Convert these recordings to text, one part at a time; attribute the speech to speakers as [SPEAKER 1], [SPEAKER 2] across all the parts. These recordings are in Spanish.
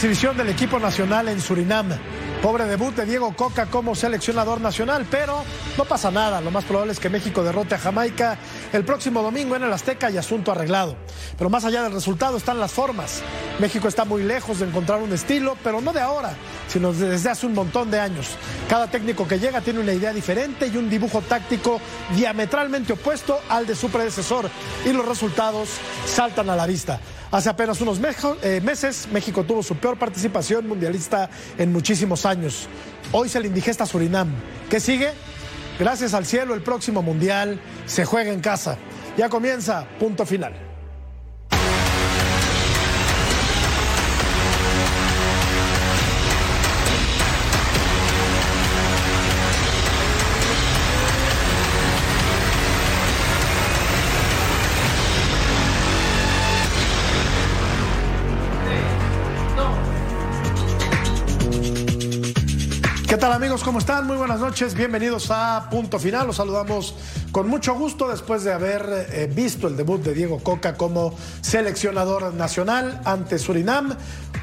[SPEAKER 1] Exhibición del equipo nacional en Surinam. Pobre debut de Diego Coca como seleccionador nacional, pero no pasa nada. Lo más probable es que México derrote a Jamaica el próximo domingo en el Azteca y asunto arreglado. Pero más allá del resultado están las formas. México está muy lejos de encontrar un estilo, pero no de ahora, sino desde hace un montón de años. Cada técnico que llega tiene una idea diferente y un dibujo táctico diametralmente opuesto al de su predecesor, y los resultados saltan a la vista. Hace apenas unos eh, meses, México tuvo su peor participación mundialista en muchísimos años. Hoy se le indigesta Surinam. ¿Qué sigue? Gracias al cielo, el próximo mundial se juega en casa. Ya comienza, punto final. Tal amigos? ¿Cómo están? Muy buenas noches. Bienvenidos a Punto Final. Los saludamos con mucho gusto después de haber eh, visto el debut de Diego Coca como seleccionador nacional ante Surinam.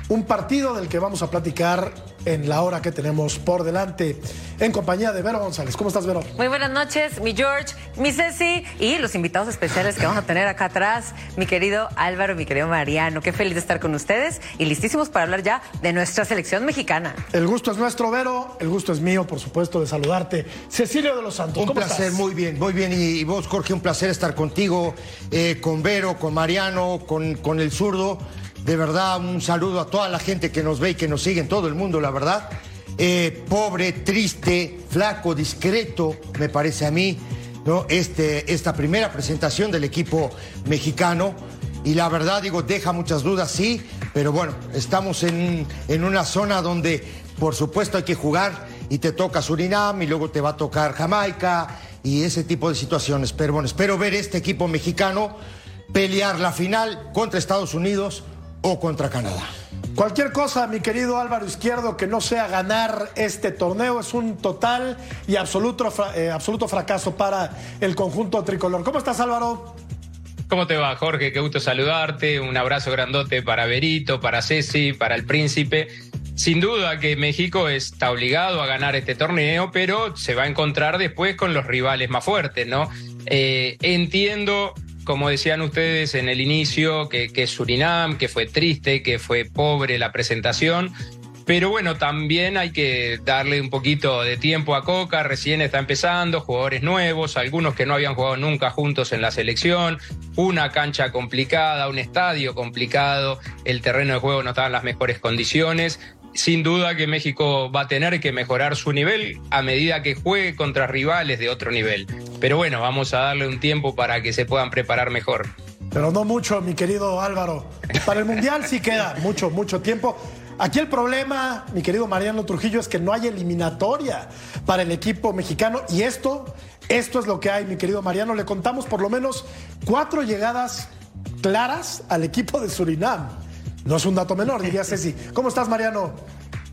[SPEAKER 1] Un partido del que vamos a platicar en la hora que tenemos por delante en compañía de Vero González. ¿Cómo estás, Vero?
[SPEAKER 2] Muy buenas noches, mi George, mi Ceci y los invitados especiales que vamos a tener acá atrás, mi querido Álvaro, mi querido Mariano. Qué feliz de estar con ustedes y listísimos para hablar ya de nuestra selección mexicana.
[SPEAKER 1] El gusto es nuestro, Vero. El gusto es mío, por supuesto, de saludarte. Cecilio de los Santos.
[SPEAKER 3] Un placer, muy bien, muy bien. Y, vos, Jorge, un placer estar contigo, eh, con Vero, con Mariano, con, con el zurdo. De verdad, un saludo a toda la gente que nos ve y que nos sigue en todo el mundo, la verdad. Eh, pobre, triste, flaco, discreto, me parece a mí, ¿no? Este, esta primera presentación del equipo mexicano. Y la verdad, digo, deja muchas dudas, sí, pero bueno, estamos en, en una zona donde, por supuesto, hay que jugar y te toca Surinam y luego te va a tocar Jamaica y ese tipo de situaciones. Pero bueno, espero ver este equipo mexicano pelear la final contra Estados Unidos o contra Canadá.
[SPEAKER 1] Cualquier cosa, mi querido Álvaro Izquierdo, que no sea ganar este torneo es un total y absoluto, eh, absoluto fracaso para el conjunto tricolor. ¿Cómo estás, Álvaro?
[SPEAKER 4] ¿Cómo te va, Jorge? Qué gusto saludarte. Un abrazo grandote para Berito, para Ceci, para el príncipe. Sin duda que México está obligado a ganar este torneo, pero se va a encontrar después con los rivales más fuertes, ¿no? Eh, entiendo como decían ustedes en el inicio, que, que Surinam, que fue triste, que fue pobre la presentación. Pero bueno, también hay que darle un poquito de tiempo a Coca, recién está empezando, jugadores nuevos, algunos que no habían jugado nunca juntos en la selección, una cancha complicada, un estadio complicado, el terreno de juego no estaba en las mejores condiciones sin duda que México va a tener que mejorar su nivel a medida que juegue contra rivales de otro nivel. Pero bueno, vamos a darle un tiempo para que se puedan preparar mejor.
[SPEAKER 1] Pero no mucho, mi querido Álvaro. Para el Mundial sí queda mucho, mucho tiempo. Aquí el problema, mi querido Mariano Trujillo, es que no hay eliminatoria para el equipo mexicano y esto, esto es lo que hay, mi querido Mariano. Le contamos por lo menos cuatro llegadas claras al equipo de Surinam. No es un dato menor, diría Ceci. ¿Cómo estás, Mariano?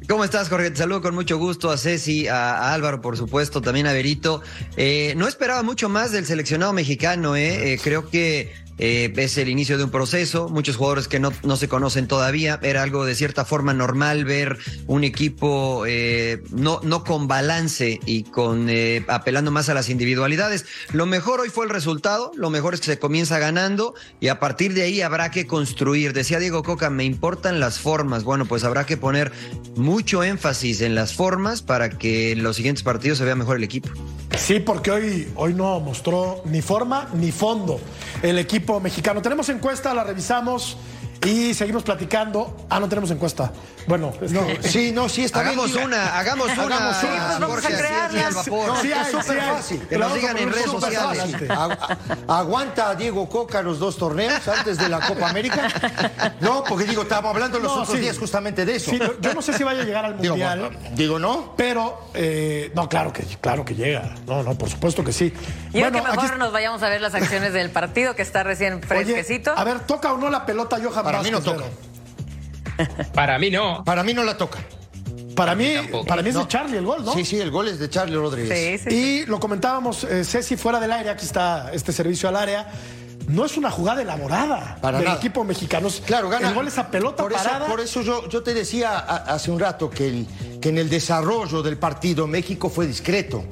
[SPEAKER 5] ¿Cómo estás, Jorge? Te saludo con mucho gusto a Ceci, a, Álvaro, por supuesto, también a Berito. Eh, no esperaba mucho más del seleccionado mexicano, ¿eh? eh creo que eh, es el inicio de un proceso, muchos jugadores que no, no, se conocen todavía, era algo de cierta forma normal ver un equipo eh, no, no con balance y con eh, apelando más a las individualidades. Lo mejor hoy fue el resultado, lo mejor es que se comienza ganando y a partir de ahí habrá que construir. Decía Diego Coca, me importan las formas. Bueno, pues habrá que poner mucho énfasis en las formas para que en los siguientes partidos se vea mejor el equipo.
[SPEAKER 1] Sí, porque hoy, hoy no mostró ni forma ni fondo el equipo mexicano. Tenemos encuesta, la revisamos y seguimos platicando. Ah, no tenemos encuesta. Bueno,
[SPEAKER 3] no, sí, no, sí está
[SPEAKER 5] hagamos
[SPEAKER 3] bien.
[SPEAKER 5] Una, hagamos una, hagamos una.
[SPEAKER 2] vamos a crearlas.
[SPEAKER 3] No, sí, es súper fácil.
[SPEAKER 5] Que nos digan en redes sociales.
[SPEAKER 3] ¿Aguanta a Diego Coca los dos torneos antes de la Copa América? No, porque digo, estábamos hablando los otros días justamente de eso.
[SPEAKER 1] yo no sé si vaya a llegar al Mundial.
[SPEAKER 3] Digo, no.
[SPEAKER 1] Pero, eh, no, claro que, claro que llega. No, no, por supuesto que sí.
[SPEAKER 2] Y bueno, que mejor nos vayamos a ver las acciones del partido que está recién fresquecito.
[SPEAKER 1] a ver, ¿toca o no la pelota Johan
[SPEAKER 3] para mí no toca.
[SPEAKER 4] Para mí no.
[SPEAKER 3] Para mí no la toca.
[SPEAKER 1] Para mí, para mí es de Charlie el gol, ¿no?
[SPEAKER 3] Sí, sí, el gol es de Charlie Rodríguez.
[SPEAKER 1] y lo comentábamos, eh, Ceci, fuera del aire, aquí está este servicio al área. no es una jugada elaborada
[SPEAKER 3] Para
[SPEAKER 1] del
[SPEAKER 3] nada.
[SPEAKER 1] equipo mexicano.
[SPEAKER 3] Claro, gana.
[SPEAKER 1] El gol es a pelota
[SPEAKER 3] por eso,
[SPEAKER 1] parada.
[SPEAKER 3] Por eso yo, yo te decía a- hace un rato que, el- que en el desarrollo del partido México fue discreto.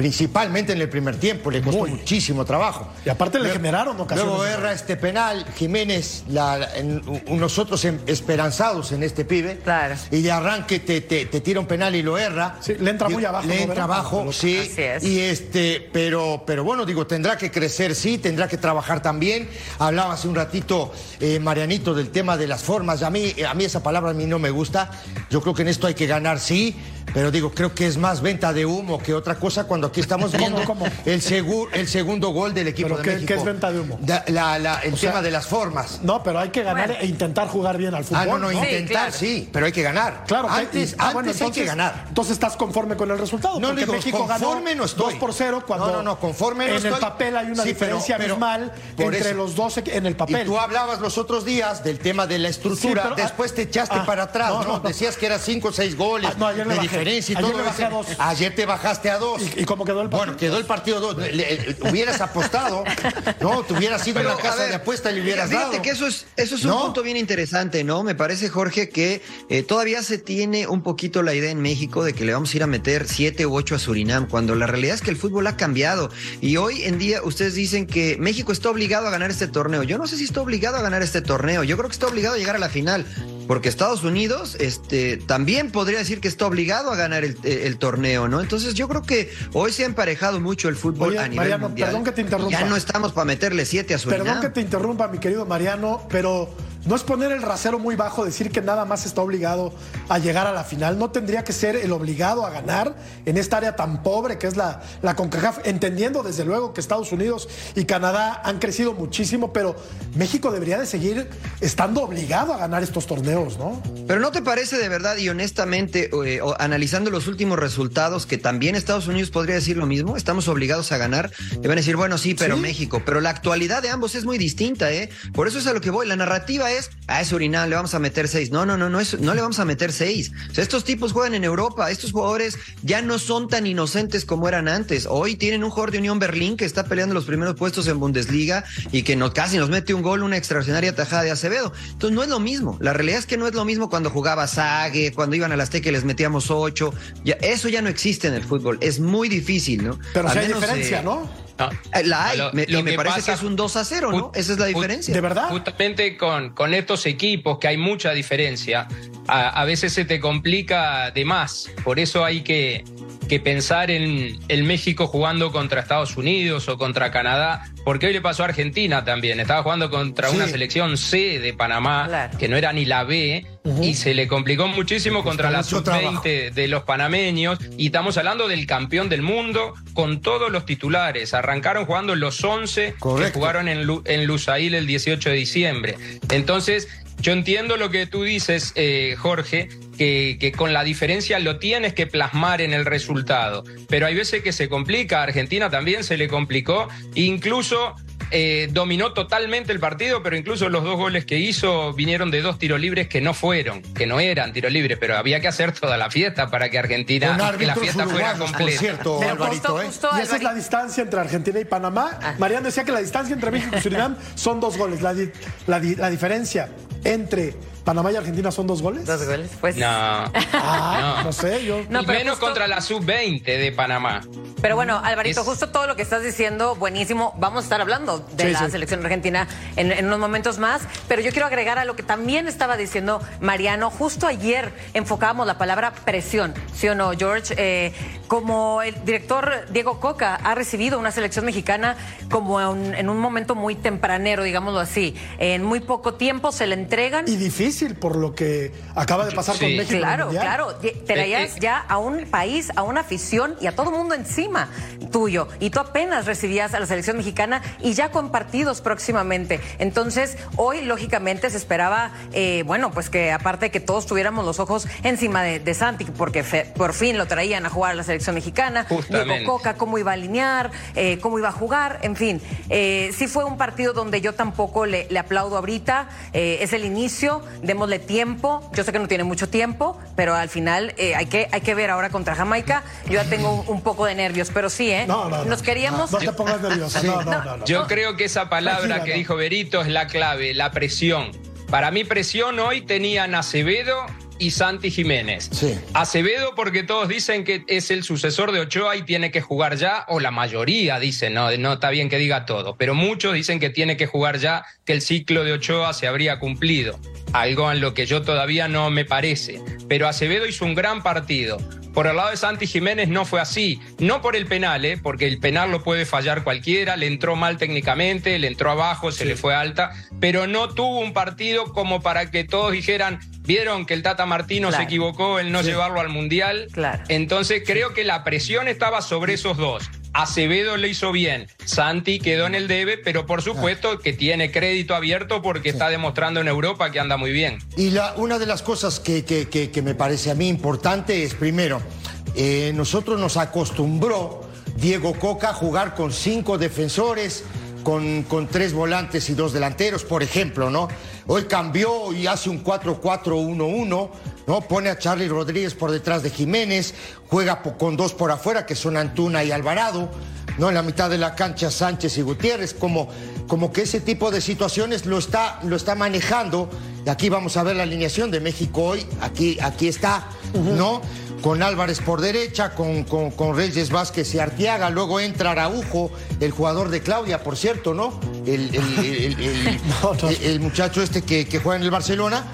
[SPEAKER 3] Principalmente en el primer tiempo, le costó
[SPEAKER 1] Muy.
[SPEAKER 3] muchísimo trabajo.
[SPEAKER 1] Y aparte le
[SPEAKER 3] Luego-
[SPEAKER 1] generaron ocasiones.
[SPEAKER 3] Luego erra este penal, Jiménez, la- en- nosotros esperanzados en este pibe.
[SPEAKER 2] Claro.
[SPEAKER 3] Y de arranque te, te- te tira un penal y lo erra.
[SPEAKER 1] Sí, le entra
[SPEAKER 3] Y-
[SPEAKER 1] muy abajo,
[SPEAKER 3] Le
[SPEAKER 1] ¿no,
[SPEAKER 3] entra abajo, sí.
[SPEAKER 2] Así es.
[SPEAKER 3] Y este, pero, pero bueno, digo, tendrá que crecer, sí, tendrá que trabajar también. Hablaba hace un ratito eh, Marianito del tema de las formas. A mí, a mí esa palabra a mí no me gusta. Yo creo que en esto hay que ganar, sí. Pero digo, creo que es más venta de humo que otra cosa cuando aquí estamos viendo
[SPEAKER 1] cómo?
[SPEAKER 3] El, segu- el segundo gol del equipo
[SPEAKER 1] ¿Pero
[SPEAKER 3] de
[SPEAKER 1] qué-
[SPEAKER 3] México.
[SPEAKER 1] qué es venta de humo?
[SPEAKER 3] Da- la- la- el
[SPEAKER 1] O sea,
[SPEAKER 3] tema de las formas.
[SPEAKER 1] No, pero hay que ganar
[SPEAKER 2] Bueno.
[SPEAKER 1] e intentar jugar bien al fútbol.
[SPEAKER 3] Ah, no, no, intentar,
[SPEAKER 2] claro.
[SPEAKER 3] sí, pero hay que ganar.
[SPEAKER 1] Claro, que-
[SPEAKER 3] antes,
[SPEAKER 1] y- ah,
[SPEAKER 3] antes
[SPEAKER 1] bueno,
[SPEAKER 3] hay que ganar.
[SPEAKER 1] Entonces estás conforme con el resultado.
[SPEAKER 3] No,
[SPEAKER 1] porque
[SPEAKER 3] digo,
[SPEAKER 1] México
[SPEAKER 3] conforme
[SPEAKER 1] ganó
[SPEAKER 3] no estoy.
[SPEAKER 1] 2 por 0 cuando
[SPEAKER 3] No, no, no, conforme no
[SPEAKER 1] en
[SPEAKER 3] estoy.
[SPEAKER 1] el papel hay una
[SPEAKER 3] Sí,
[SPEAKER 1] diferencia
[SPEAKER 3] pero-
[SPEAKER 1] abismal
[SPEAKER 3] por
[SPEAKER 1] entre
[SPEAKER 3] eso.
[SPEAKER 1] los dos en el papel.
[SPEAKER 3] Y tú hablabas los otros días del tema de la estructura,
[SPEAKER 1] Sí, pero-
[SPEAKER 3] después te echaste
[SPEAKER 1] ah,
[SPEAKER 3] para atrás,
[SPEAKER 1] no.
[SPEAKER 3] Decías que eran cinco o seis goles
[SPEAKER 1] Ah, no, ayer le
[SPEAKER 3] y
[SPEAKER 1] Ayer
[SPEAKER 3] todo
[SPEAKER 1] le bajé
[SPEAKER 3] eso.
[SPEAKER 1] a dos.
[SPEAKER 3] Ayer te bajaste a dos.
[SPEAKER 1] ¿Y- y cómo quedó el partido?
[SPEAKER 3] Bueno, quedó el partido dos. Le- le- hubieras apostado, ¿no? Te hubieras ido a
[SPEAKER 5] Pero,
[SPEAKER 3] una casa
[SPEAKER 5] a ver,
[SPEAKER 3] de apuesta y le hubieras
[SPEAKER 5] fíjate
[SPEAKER 3] dado.
[SPEAKER 5] que eso es, eso es un
[SPEAKER 3] ¿No?
[SPEAKER 5] punto bien interesante, ¿no? Me parece, Jorge, que eh, todavía se tiene un poquito la idea en México de que le vamos a ir a meter siete u ocho a Surinam, cuando la realidad es que el fútbol ha cambiado. Y hoy en día ustedes dicen que México está obligado a ganar este torneo. Yo no sé si está obligado a ganar este torneo. Yo creo que está obligado a llegar a la final. Porque Estados Unidos este, también podría decir que está obligado a ganar el, el torneo, ¿no? Entonces yo creo que hoy se ha emparejado mucho el fútbol
[SPEAKER 1] Oye,
[SPEAKER 5] a nivel
[SPEAKER 1] Mariano,
[SPEAKER 5] mundial.
[SPEAKER 1] perdón que te interrumpa.
[SPEAKER 5] Ya no estamos para meterle siete a Surinam.
[SPEAKER 1] Perdón que te interrumpa, mi querido Mariano, pero no es poner el rasero muy bajo decir que nada más está obligado a llegar a la final. No tendría que ser el obligado a ganar en esta área tan pobre que es la, la CONCACAF, entendiendo desde luego que Estados Unidos y Canadá han crecido muchísimo, pero México debería de seguir estando obligado a ganar estos torneos, ¿no?
[SPEAKER 5] Pero ¿no te parece de verdad y honestamente, eh, analizando los últimos resultados, que también Estados Unidos podría decir lo mismo? Estamos obligados a ganar. Le van a decir, bueno, sí, pero
[SPEAKER 1] Sí.
[SPEAKER 5] México. Pero la actualidad de ambos es muy distinta, ¿eh? Por eso es a lo que voy. La narrativa es, a ese Surinam le vamos a meter seis. No, no, no, no, es- no le vamos a meter seis. O sea, estos tipos juegan en Europa. Estos jugadores ya no son tan inocentes como eran antes. Hoy tienen un jugador de Unión Berlín que está peleando los primeros puestos en Bundesliga y que no, casi nos mete un gol, una extraordinaria tajada de Acevedo. Entonces no es lo mismo. La realidad es que no es lo mismo cuando jugaba Sague, cuando iban al Azteca y les metíamos ocho. Ya, eso ya no existe en el fútbol. Es muy difícil, ¿no?
[SPEAKER 1] Pero sí hay
[SPEAKER 5] menos,
[SPEAKER 1] diferencia,
[SPEAKER 5] eh,
[SPEAKER 1] ¿no?
[SPEAKER 4] No.
[SPEAKER 5] eh, La hay,
[SPEAKER 4] Lo-
[SPEAKER 5] me-
[SPEAKER 4] lo
[SPEAKER 5] y me
[SPEAKER 4] que
[SPEAKER 5] parece
[SPEAKER 4] pasa-
[SPEAKER 5] que es un 2 a 0, ¿no? Esa es la diferencia.
[SPEAKER 1] ¿De verdad?
[SPEAKER 4] Justamente con, con estos equipos, que hay mucha diferencia, a, a veces se te complica de más. Por eso hay que, que pensar en el México jugando contra Estados Unidos o contra Canadá, porque hoy le pasó a Argentina también. Estaba jugando contra
[SPEAKER 3] Sí.
[SPEAKER 4] una selección C de Panamá,
[SPEAKER 2] Claro.
[SPEAKER 4] que no era ni la B, y se le complicó muchísimo contra la
[SPEAKER 3] mucho trabajo.
[SPEAKER 4] sub-20 de los panameños. Y estamos hablando del campeón del mundo con todos los titulares. Arrancaron jugando los 11 que jugaron en, Lu- en Lusail el 18 de diciembre. Entonces, yo entiendo lo que tú dices, eh, Jorge, que, que con la diferencia lo tienes que plasmar en el resultado. Pero hay veces que se complica. A Argentina también se le complicó. Incluso eh, dominó totalmente el partido, pero incluso los dos goles que hizo vinieron de dos tiros libres que no fueron, que no eran tiros libres, pero había que hacer toda la fiesta para que Argentina, que la fiesta fuera completa.
[SPEAKER 3] cierto,
[SPEAKER 2] Pero
[SPEAKER 3] Alvarito,
[SPEAKER 2] justo,
[SPEAKER 3] ¿eh?
[SPEAKER 1] Y esa es la distancia entre Argentina y Panamá. Mariano decía que la distancia entre México y Surinam son dos goles. La, di- la di- la diferencia entre Panamá y Argentina son dos goles.
[SPEAKER 2] Dos goles. Pues.
[SPEAKER 4] No.
[SPEAKER 1] Ah,
[SPEAKER 4] No.
[SPEAKER 1] no sé, yo.
[SPEAKER 2] No,
[SPEAKER 4] y menos
[SPEAKER 2] justo-
[SPEAKER 4] contra la sub-20 de Panamá.
[SPEAKER 2] Pero bueno, Alvarito,
[SPEAKER 4] Es-
[SPEAKER 2] justo todo lo que estás diciendo, buenísimo. Vamos a estar hablando de
[SPEAKER 1] Sí,
[SPEAKER 2] la
[SPEAKER 1] sí.
[SPEAKER 2] selección argentina en, en unos momentos más. Pero yo quiero agregar a lo que también estaba diciendo Mariano. Justo ayer enfocábamos la palabra presión, ¿sí o no, George? Eh, como el director Diego Coca ha recibido una selección mexicana como en, en un momento muy tempranero, digámoslo así. En muy poco tiempo se le entregan.
[SPEAKER 1] Y difícil por lo que acaba de pasar con. México. en el
[SPEAKER 2] Claro, claro. Traías
[SPEAKER 4] Eh, eh.
[SPEAKER 2] ya a un país, a una afición y a todo mundo encima tuyo. Y tú apenas recibías a la selección mexicana y ya con partidos próximamente. Entonces, hoy, lógicamente, se esperaba, eh, bueno, pues que aparte de que todos tuviéramos los ojos encima de, de Santi, porque fe- por fin lo traían a jugar a la selección mexicana,
[SPEAKER 4] Justamente.
[SPEAKER 2] Diego Coca, cómo iba a alinear, eh, cómo iba a jugar, en fin. Eh, sí fue un partido donde yo tampoco le, le aplaudo ahorita. Eh, es el inicio, démosle tiempo. Yo sé que no tiene mucho tiempo, pero al final eh, hay, que, hay que ver ahora contra Jamaica. Yo ya tengo un, un poco de nervios, pero sí, ¿eh?
[SPEAKER 1] No, no, no.
[SPEAKER 2] Nos queríamos.
[SPEAKER 1] No te pongas nervioso. No, no, no. no.
[SPEAKER 4] Yo creo que esa palabra que dijo Berito es la clave, la presión. Para mí presión hoy tenían Acevedo y Santi Jiménez.
[SPEAKER 3] Sí.
[SPEAKER 4] Acevedo porque todos dicen que es el sucesor de Ochoa y tiene que jugar ya, o la mayoría dicen, no, no está bien que diga todo, pero muchos dicen que tiene que jugar ya, que el ciclo de Ochoa se habría cumplido. Algo en lo que yo todavía no me parece. Pero Acevedo hizo un gran partido. Por el lado de Santi Jiménez no fue así. No por el penal, ¿eh? porque el penal lo puede fallar cualquiera. Le entró mal técnicamente, le entró abajo, se le fue alta. Pero no tuvo un partido como para que todos dijeran, vieron que el Tata Martino
[SPEAKER 2] Claro.
[SPEAKER 4] se equivocó en no llevarlo al Mundial.
[SPEAKER 2] Claro.
[SPEAKER 4] Entonces creo que la presión estaba sobre esos dos. Acevedo le hizo bien, Santi quedó en el debe, pero por supuesto que tiene crédito abierto porque está demostrando en Europa que anda muy bien.
[SPEAKER 3] Y la, una de las cosas que, que- que- que me parece a mí importante es, primero, eh, nosotros nos acostumbró Diego Coca a jugar con cinco defensores, con, con tres volantes y dos delanteros, por ejemplo, ¿no? Hoy cambió y hace un 4-4-1-1, ¿no? Pone a Charlie Rodríguez por detrás de Jiménez, juega con dos por afuera, que son Antuna y Alvarado, ¿no? En la mitad de la cancha Sánchez y Gutiérrez, como, como que ese tipo de situaciones lo está, lo está manejando. Y aquí vamos a ver la alineación de México hoy, aquí, aquí está, ¿no? Con Álvarez por derecha, con, con, con Reyes Vázquez y Arteaga, luego entra Araujo, el jugador de Claudia, por cierto, ¿no? El, el- el- el-
[SPEAKER 1] No, no.
[SPEAKER 3] el- el muchacho este que, que juega en el Barcelona.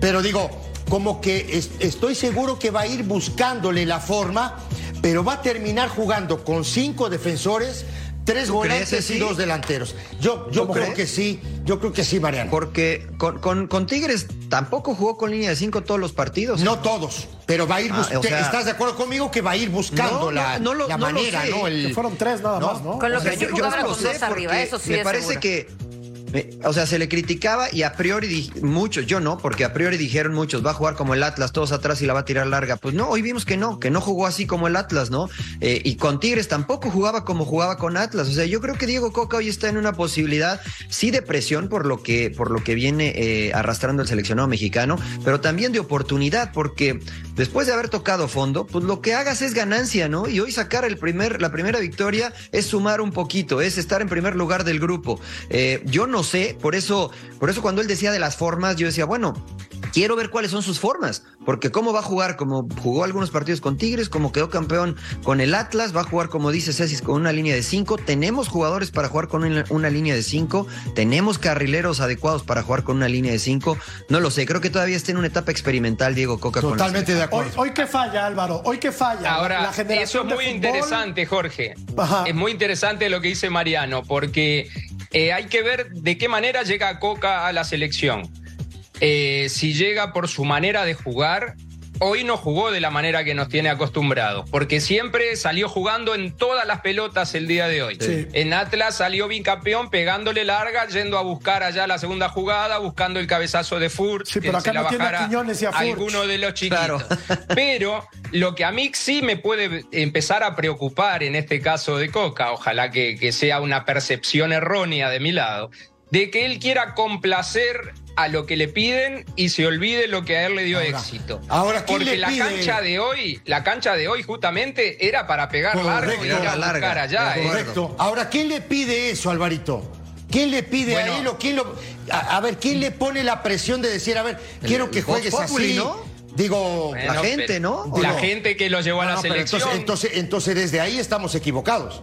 [SPEAKER 3] Pero digo, como que es- estoy seguro que va a ir buscándole la forma, pero va a terminar jugando con cinco defensores, tres
[SPEAKER 5] ¿Tú crees,
[SPEAKER 3] volantes y
[SPEAKER 5] sí?
[SPEAKER 3] dos delanteros. Yo, yo
[SPEAKER 5] ¿Cómo
[SPEAKER 3] creo
[SPEAKER 5] crees?
[SPEAKER 3] que sí, yo creo que sí, Mariano.
[SPEAKER 5] Porque con, con- con Tigres tampoco jugó con línea de cinco todos los partidos.
[SPEAKER 3] No todos, pero va a ir
[SPEAKER 5] Ah,
[SPEAKER 3] buscando.
[SPEAKER 5] o sea-
[SPEAKER 3] ¿Estás de acuerdo conmigo que va a ir buscando
[SPEAKER 5] No,
[SPEAKER 3] la,
[SPEAKER 5] no lo-
[SPEAKER 3] la
[SPEAKER 5] no lo
[SPEAKER 3] manera,
[SPEAKER 5] sé.
[SPEAKER 3] ¿no? El-
[SPEAKER 1] Que fueron tres nada
[SPEAKER 3] ¿no?
[SPEAKER 1] más, ¿no?
[SPEAKER 2] Con lo
[SPEAKER 5] O
[SPEAKER 2] que sí
[SPEAKER 5] yo- yo lo sé
[SPEAKER 2] dos arriba, eso sí
[SPEAKER 5] Me
[SPEAKER 2] es
[SPEAKER 5] parece
[SPEAKER 2] seguro.
[SPEAKER 5] que. Me- o sea, se le criticaba y a priori muchos, yo no, porque a priori dijeron muchos, va a jugar como el Atlas, todos atrás y la va a tirar larga. Pues no, hoy vimos que no, que no jugó así como el Atlas, ¿no? Eh, y con Tigres tampoco jugaba como jugaba con Atlas. O sea, yo creo que Diego Coca hoy está en una posibilidad, sí, de presión por lo que, por lo que viene eh, arrastrando el seleccionado mexicano, pero también de oportunidad, porque después de haber tocado fondo, pues lo que hagas es ganancia, ¿no? Y hoy sacar el primer, la primera victoria es sumar un poquito, es estar en primer lugar del grupo. Eh, yo no sé, por eso, por eso cuando él decía de las formas, yo decía, bueno, quiero ver cuáles son sus formas, porque cómo va a jugar, como jugó algunos partidos con Tigres, como quedó campeón con el Atlas, va a jugar como dice Cecis con una línea de cinco, tenemos jugadores para jugar con una, una línea de cinco, tenemos carrileros adecuados para jugar con una línea de cinco, no lo sé, creo que todavía está en una etapa experimental Diego Coca. con
[SPEAKER 3] Totalmente de acuerdo.
[SPEAKER 1] hoy que falla, Álvaro, hoy que falla.
[SPEAKER 4] Ahora,
[SPEAKER 1] la
[SPEAKER 4] eso
[SPEAKER 1] generación
[SPEAKER 4] es muy
[SPEAKER 1] de
[SPEAKER 4] interesante, Jorge.
[SPEAKER 1] Ajá.
[SPEAKER 4] Es muy interesante lo que dice Mariano, porque eh, hay que ver de qué manera llega Coca a la selección. Eh, si llega por su manera de jugar, hoy no jugó de la manera que nos tiene acostumbrados, porque siempre salió jugando en todas las pelotas el día de hoy.
[SPEAKER 1] Sí.
[SPEAKER 4] En Atlas salió bicampeón pegándole larga, yendo a buscar allá la segunda jugada, buscando el cabezazo de Furt,
[SPEAKER 1] Sí, pero
[SPEAKER 4] que
[SPEAKER 1] acá
[SPEAKER 4] se la
[SPEAKER 1] no tiene a
[SPEAKER 4] bajara
[SPEAKER 1] a Furt.
[SPEAKER 4] alguno de los chiquitos.
[SPEAKER 5] Claro.
[SPEAKER 4] Pero lo que a mí sí me puede empezar a preocupar en este caso de Coca, ojalá que, que sea una percepción errónea de mi lado, de que él quiera complacer a lo que le piden y se olvide lo que a él le dio
[SPEAKER 3] Ahora-
[SPEAKER 4] éxito.
[SPEAKER 3] ahora, ¿quién
[SPEAKER 4] Porque
[SPEAKER 3] le
[SPEAKER 4] la
[SPEAKER 3] pide?
[SPEAKER 4] cancha de hoy, la cancha de hoy justamente era para pegar largo y
[SPEAKER 3] Correcto.
[SPEAKER 4] ir a
[SPEAKER 5] Larga,
[SPEAKER 4] buscar allá. ¿eh?
[SPEAKER 3] Correcto. Ahora, ¿quién le pide eso, Alvarito? ¿Quién le pide
[SPEAKER 4] Bueno.
[SPEAKER 3] a él o quién lo... A, a ver, ¿quién le pone la presión de decir, a ver, quiero que juegues
[SPEAKER 5] Populi,
[SPEAKER 3] así?
[SPEAKER 5] ¿no?
[SPEAKER 3] Digo...
[SPEAKER 4] Bueno,
[SPEAKER 5] La gente, ¿no? ¿O
[SPEAKER 4] La
[SPEAKER 3] no?
[SPEAKER 4] gente que lo llevó a la selección.
[SPEAKER 3] entonces, entonces, entonces desde ahí estamos equivocados.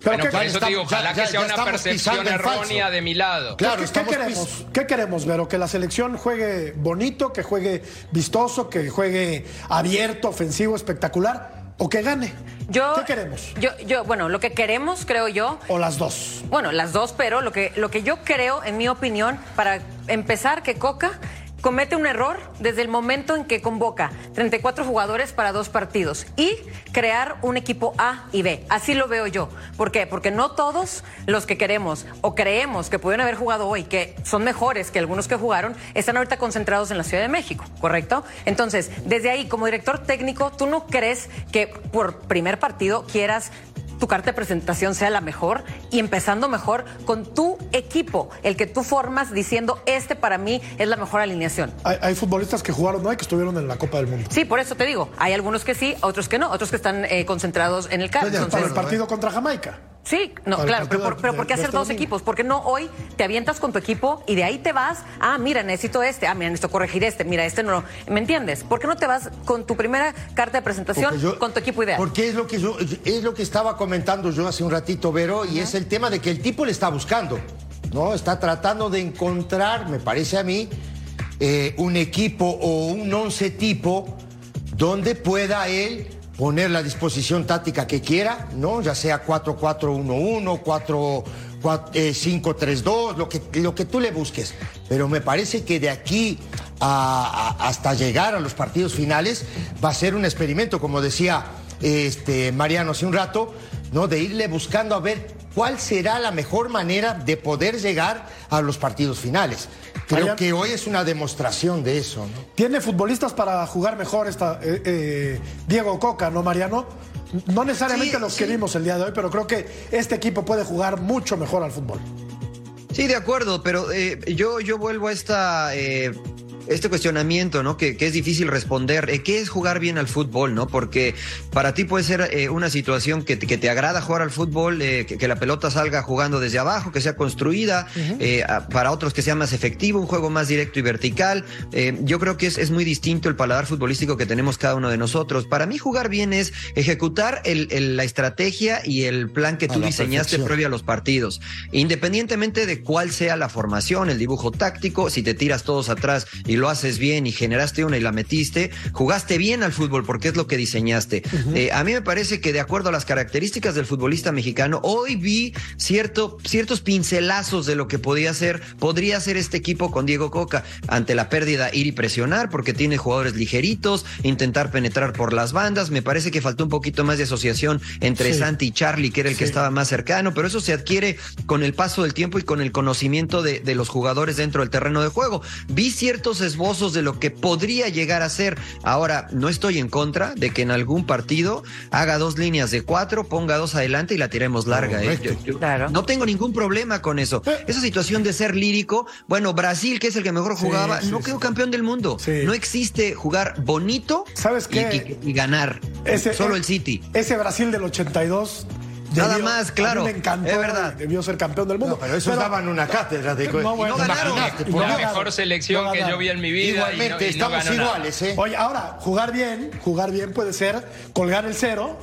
[SPEAKER 1] Pero
[SPEAKER 4] bueno,
[SPEAKER 1] ¿qué-
[SPEAKER 4] por eso te digo, ojalá
[SPEAKER 3] ya-
[SPEAKER 4] que sea
[SPEAKER 3] ya
[SPEAKER 4] una
[SPEAKER 3] estamos
[SPEAKER 4] percepción
[SPEAKER 3] pisando en falso.
[SPEAKER 4] errónea de mi lado.
[SPEAKER 3] Claro,
[SPEAKER 1] ¿Qué, qué queremos? ¿Qué queremos, Vero? Que la selección juegue bonito, que juegue vistoso, que juegue abierto, ofensivo, espectacular, o que gane.
[SPEAKER 2] Yo,
[SPEAKER 1] ¿Qué queremos?
[SPEAKER 2] Yo, yo, bueno, lo que queremos, creo yo,
[SPEAKER 1] O las dos.
[SPEAKER 2] Bueno, las dos, pero lo que, lo que yo creo, en mi opinión, para empezar, que Coca comete un error desde el momento en que convoca 34 jugadores para dos partidos y crear un equipo A y B. Así lo veo yo. ¿Por qué? Porque no todos los que queremos o creemos que pueden haber jugado hoy, que son mejores que algunos que jugaron, están ahorita concentrados en la Ciudad de México, ¿correcto? Entonces, desde ahí, como director técnico, ¿tú no crees que por primer partido quieras tu carta de presentación sea la mejor y empezando mejor con tu equipo, el que tú formas diciendo, este para mí es la mejor alineación.
[SPEAKER 1] Hay, futbolistas que jugaron hoy que estuvieron en la Copa del Mundo.
[SPEAKER 2] Sí, por eso te digo, hay algunos que sí, otros que no, otros que están eh, concentrados en el carro.
[SPEAKER 1] Entonces, el partido contra Jamaica.
[SPEAKER 2] Sí, no, claro, pero, por, qué hacer dos equipos? Porque no hoy te avientas con tu equipo y de ahí te vas, ah, mira, necesito este, ah, mira, necesito corregir este, mira, este no, ¿me entiendes? ¿Por qué no te vas con tu primera carta de presentación con tu equipo ideal?
[SPEAKER 3] Porque es lo que es lo que estaba comentando yo hace un ratito, Vero, y es el tema de que el tipo le está buscando, ¿no? Está tratando de encontrar, me parece a mí, eh, un equipo o un once tipo donde pueda él poner la disposición táctica que quiera, ¿no? Ya sea 4-4-1-1, 4-5-3-2, lo que, lo que tú le busques. Pero me parece que de aquí hasta llegar a los partidos finales va a ser un experimento, como decía este, Mariano hace un rato, ¿no? De irle buscando a ver cuál será la mejor manera de poder llegar a los partidos finales. Creo que hoy es una demostración de eso. ¿no?
[SPEAKER 1] Tiene futbolistas para jugar mejor esta, eh, eh, Diego Coca, ¿no, Mariano? No necesariamente los que vimos el día de hoy, pero creo que este equipo puede jugar mucho mejor al fútbol.
[SPEAKER 5] Sí, de acuerdo, pero eh, yo, yo vuelvo a esta este cuestionamiento, ¿no? Que, es difícil responder. Eh, ¿Qué es jugar bien al fútbol, no? Porque para ti puede ser eh, una situación que, que, te agrada jugar al fútbol, eh, que, la pelota salga jugando desde abajo, que sea construida, para otros que sea más efectivo, un juego más directo y vertical. yo creo que es, es, muy distinto el paladar futbolístico que tenemos cada uno de nosotros. Para mí jugar bien es ejecutar el, la estrategia y el plan que tú diseñaste previo a los partidos, independientemente de cuál sea la formación, el dibujo táctico, si te tiras todos atrás y lo haces bien y generaste una y la metiste, jugaste bien al fútbol porque es lo que diseñaste. Eh, a mí me parece que de acuerdo a las características del futbolista mexicano, hoy vi cierto, ciertos pincelazos de lo que podía ser, podría ser este equipo con Diego Coca ante la pérdida, ir y presionar porque tiene jugadores ligeritos, intentar penetrar por las bandas. Me parece que faltó un poquito más de asociación entre Santi y Charlie, que era el que estaba más cercano, pero eso se adquiere con el paso del tiempo y con el conocimiento de, de los jugadores dentro del terreno de juego. Vi ciertos esbozos de lo que podría llegar a ser. Ahora, no estoy en contra de que en algún partido haga dos líneas de cuatro, ponga dos adelante y la tiremos larga. ¿eh? No tengo ningún problema con eso. Eh. Esa situación de ser lírico, bueno, Brasil, que es el que mejor jugaba, no quedó campeón del mundo. No existe jugar bonito
[SPEAKER 1] ¿Sabes
[SPEAKER 5] Y, ganar. Solo el City.
[SPEAKER 1] Ese Brasil del 82
[SPEAKER 5] Nada más, claro.
[SPEAKER 1] me encantó. Es verdad. Debió ser campeón del mundo.
[SPEAKER 3] pero eso daban una cátedra de
[SPEAKER 4] no, bueno, no La mejor selección que yo vi en mi vida.
[SPEAKER 3] Igualmente, estamos iguales, ¿eh?
[SPEAKER 1] Oye, ahora, jugar bien, jugar bien puede ser colgar el cero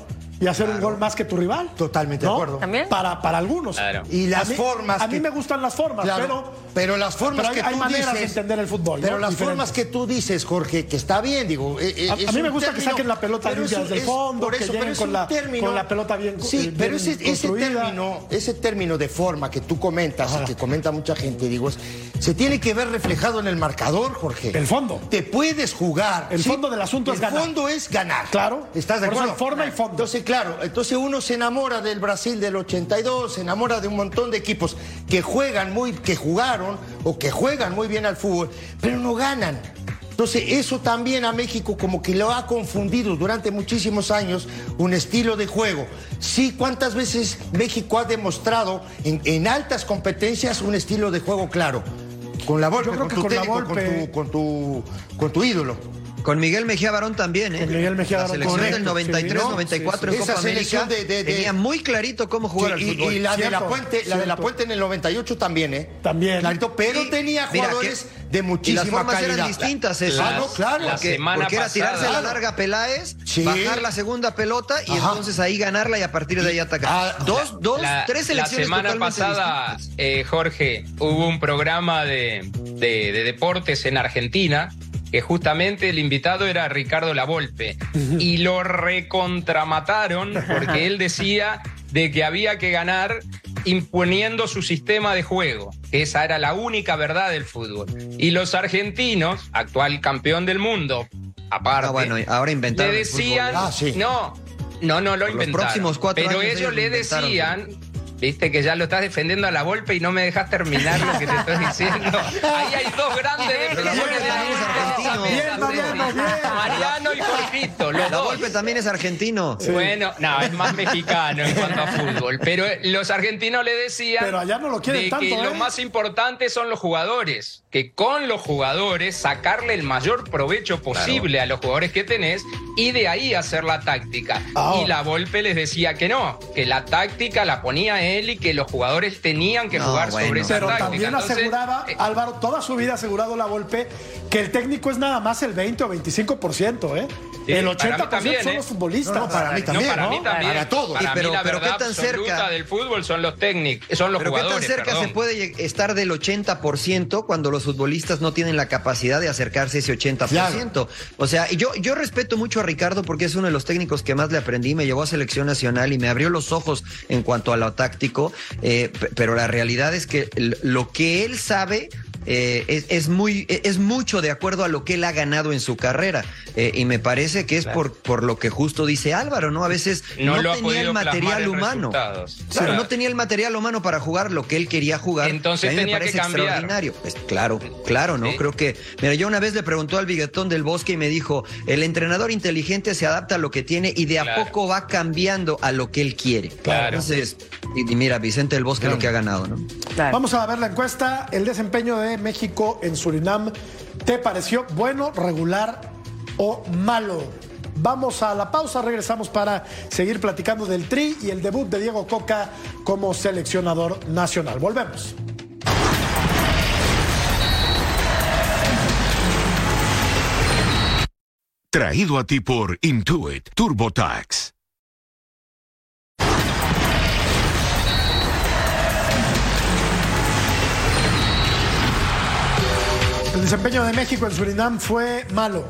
[SPEAKER 1] y hacer un gol más que tu rival.
[SPEAKER 3] Totalmente de acuerdo.
[SPEAKER 2] ¿También?
[SPEAKER 1] Para, para algunos.
[SPEAKER 3] Y las formas.
[SPEAKER 1] A mí me gustan las formas, pero.
[SPEAKER 3] Pero las formas que
[SPEAKER 1] hay
[SPEAKER 3] tú
[SPEAKER 1] maneras
[SPEAKER 3] dices,
[SPEAKER 1] de entender el fútbol.
[SPEAKER 3] Pero las formas que tú dices, Jorge, que está bien, digo. Eh,
[SPEAKER 1] eh, a, mí me gusta que saquen la pelota limpia desde el fondo, que lleguen con la, con la pelota bien
[SPEAKER 3] Sí, pero ese, ese, término, ese término de forma que tú comentas y que comenta mucha gente, digo, se tiene que ver reflejado en el marcador, Jorge.
[SPEAKER 1] El fondo.
[SPEAKER 3] Te puedes jugar.
[SPEAKER 1] El fondo del asunto es ganar.
[SPEAKER 3] El fondo es ganar.
[SPEAKER 1] Claro.
[SPEAKER 3] ¿Estás de acuerdo?
[SPEAKER 1] forma y fondo.
[SPEAKER 3] Entonces, claro, entonces uno se enamora del Brasil del 82, se enamora de un montón de equipos que juegan muy, que jugaron o que juegan muy bien al fútbol, pero no ganan. Entonces, eso también a México como que lo ha confundido durante muchísimos años un estilo de juego. Sí, ¿cuántas veces México ha demostrado en, altas competencias un estilo de juego claro? Con la Volpe, con, tu con, con, tu, con tu ídolo.
[SPEAKER 5] Con Miguel Mejía Barón también, ¿eh?
[SPEAKER 1] Con Miguel Mejía Barón.
[SPEAKER 5] La selección del 93, 94 en Copa América tenía muy clarito cómo jugar al fútbol.
[SPEAKER 3] Y la de la Puente, la de la Puente en el 98 también, ¿eh?
[SPEAKER 1] También.
[SPEAKER 3] Clarito, pero tenía jugadores de muchísima calidad. Y las formas
[SPEAKER 5] eran distintas, eso.
[SPEAKER 3] Ah, no, claro.
[SPEAKER 5] porque, porque era tirarse la larga Peláez, bajar la segunda pelota y entonces ahí ganarla y a partir de ahí atacar. Ah, dos, dos, tres selecciones
[SPEAKER 4] La semana pasada, eh, Jorge, hubo un programa de, de, de deportes en Argentina que justamente el invitado era Ricardo Lavolpe y lo recontramataron porque él decía de que había que ganar imponiendo su sistema de juego, que esa era la única verdad del fútbol. Y los argentinos, actual campeón del mundo, aparte,
[SPEAKER 5] Ah, bueno, ahora inventaron
[SPEAKER 4] le
[SPEAKER 5] el fútbol.
[SPEAKER 4] decían,
[SPEAKER 3] Ah, sí.
[SPEAKER 4] no, no, no lo
[SPEAKER 5] Por los
[SPEAKER 4] inventaron.
[SPEAKER 5] próximos cuatro
[SPEAKER 4] pero
[SPEAKER 5] años
[SPEAKER 4] ellos
[SPEAKER 5] ellos lo
[SPEAKER 4] le
[SPEAKER 5] inventaron.
[SPEAKER 4] decían, viste que ya lo estás defendiendo a la golpe y no me dejas terminar lo que te estoy diciendo. Ahí hay dos grandes defensores
[SPEAKER 5] Volpe también es
[SPEAKER 4] de la
[SPEAKER 5] argentino.
[SPEAKER 4] golpe.
[SPEAKER 1] Bien, Mariano, bien.
[SPEAKER 4] Mariano y Jorgito, los
[SPEAKER 5] La
[SPEAKER 4] dos.
[SPEAKER 5] Volpe también es argentino.
[SPEAKER 4] Bueno, no, es más mexicano en cuanto a fútbol. Pero los argentinos le decían
[SPEAKER 1] Pero allá no lo quieren
[SPEAKER 4] de
[SPEAKER 1] tanto,
[SPEAKER 4] que lo
[SPEAKER 1] ¿eh?
[SPEAKER 4] más importante son los jugadores. Que con los jugadores sacarle el mayor provecho posible a los jugadores que tenés y de ahí hacer la táctica.
[SPEAKER 1] Ahora.
[SPEAKER 4] Y la Volpe les decía que no, que la táctica la ponía él y que los jugadores tenían que
[SPEAKER 5] No,
[SPEAKER 4] jugar
[SPEAKER 5] bueno.
[SPEAKER 4] sobre esa
[SPEAKER 1] Pero
[SPEAKER 4] táctica.
[SPEAKER 1] también
[SPEAKER 4] Entonces,
[SPEAKER 1] aseguraba,
[SPEAKER 4] eh,
[SPEAKER 1] Álvaro, toda su vida ha asegurado la golpe que el técnico es nada más el 20 o 25%, ¿eh?
[SPEAKER 4] Sí,
[SPEAKER 1] el
[SPEAKER 4] para
[SPEAKER 1] 80%
[SPEAKER 4] mí también,
[SPEAKER 1] son
[SPEAKER 4] ¿eh?
[SPEAKER 1] los futbolistas.
[SPEAKER 3] No, no, para mí también,
[SPEAKER 4] no, para
[SPEAKER 3] ¿no?
[SPEAKER 4] mí también.
[SPEAKER 3] Para todos.
[SPEAKER 4] Para
[SPEAKER 5] pero-
[SPEAKER 4] mí la
[SPEAKER 5] pero ¿qué tan cerca?
[SPEAKER 4] del fútbol son los técnicos, son los
[SPEAKER 5] Pero qué tan
[SPEAKER 4] jugadores.
[SPEAKER 5] cerca
[SPEAKER 4] perdón.
[SPEAKER 5] se puede estar del 80% cuando los futbolistas no tienen la capacidad de acercarse a ese 80%. O sea, y yo, yo respeto mucho a Ricardo porque es uno de los técnicos que más le aprendí, me llevó a selección nacional y me abrió los ojos en cuanto a lo eh, pero la realidad es que lo que él sabe eh, es, es muy, es mucho de acuerdo a lo que él ha ganado en su carrera. Eh, y me parece que es por, por lo que justo dice Álvaro, ¿no? A veces
[SPEAKER 4] No
[SPEAKER 5] no,
[SPEAKER 4] lo ha
[SPEAKER 5] tenía el material humano. Claro,
[SPEAKER 4] Claro.
[SPEAKER 5] no tenía el material humano para jugar lo que él quería jugar.
[SPEAKER 4] Entonces
[SPEAKER 5] A mí me
[SPEAKER 4] que
[SPEAKER 5] parece
[SPEAKER 4] cambiar.
[SPEAKER 5] extraordinario. Pues claro, claro, ¿no?
[SPEAKER 4] Sí.
[SPEAKER 5] Creo que. Mira, yo una vez le preguntó al biguetón del bosque y me dijo: el entrenador inteligente se adapta a lo que tiene y de a poco va cambiando a lo que él quiere.
[SPEAKER 4] Claro.
[SPEAKER 5] Entonces, y, y mira, Vicente del Bosque lo que ha ganado, ¿no?
[SPEAKER 2] Claro.
[SPEAKER 1] Vamos a ver la encuesta. El desempeño de México en Surinam, ¿te pareció bueno, regular o malo? Vamos a la pausa, regresamos para seguir platicando del tri y el debut de Diego Coca como seleccionador nacional. Volvemos.
[SPEAKER 6] Traído a ti por Intuit TurboTax.
[SPEAKER 1] El desempeño de México en Surinam fue malo.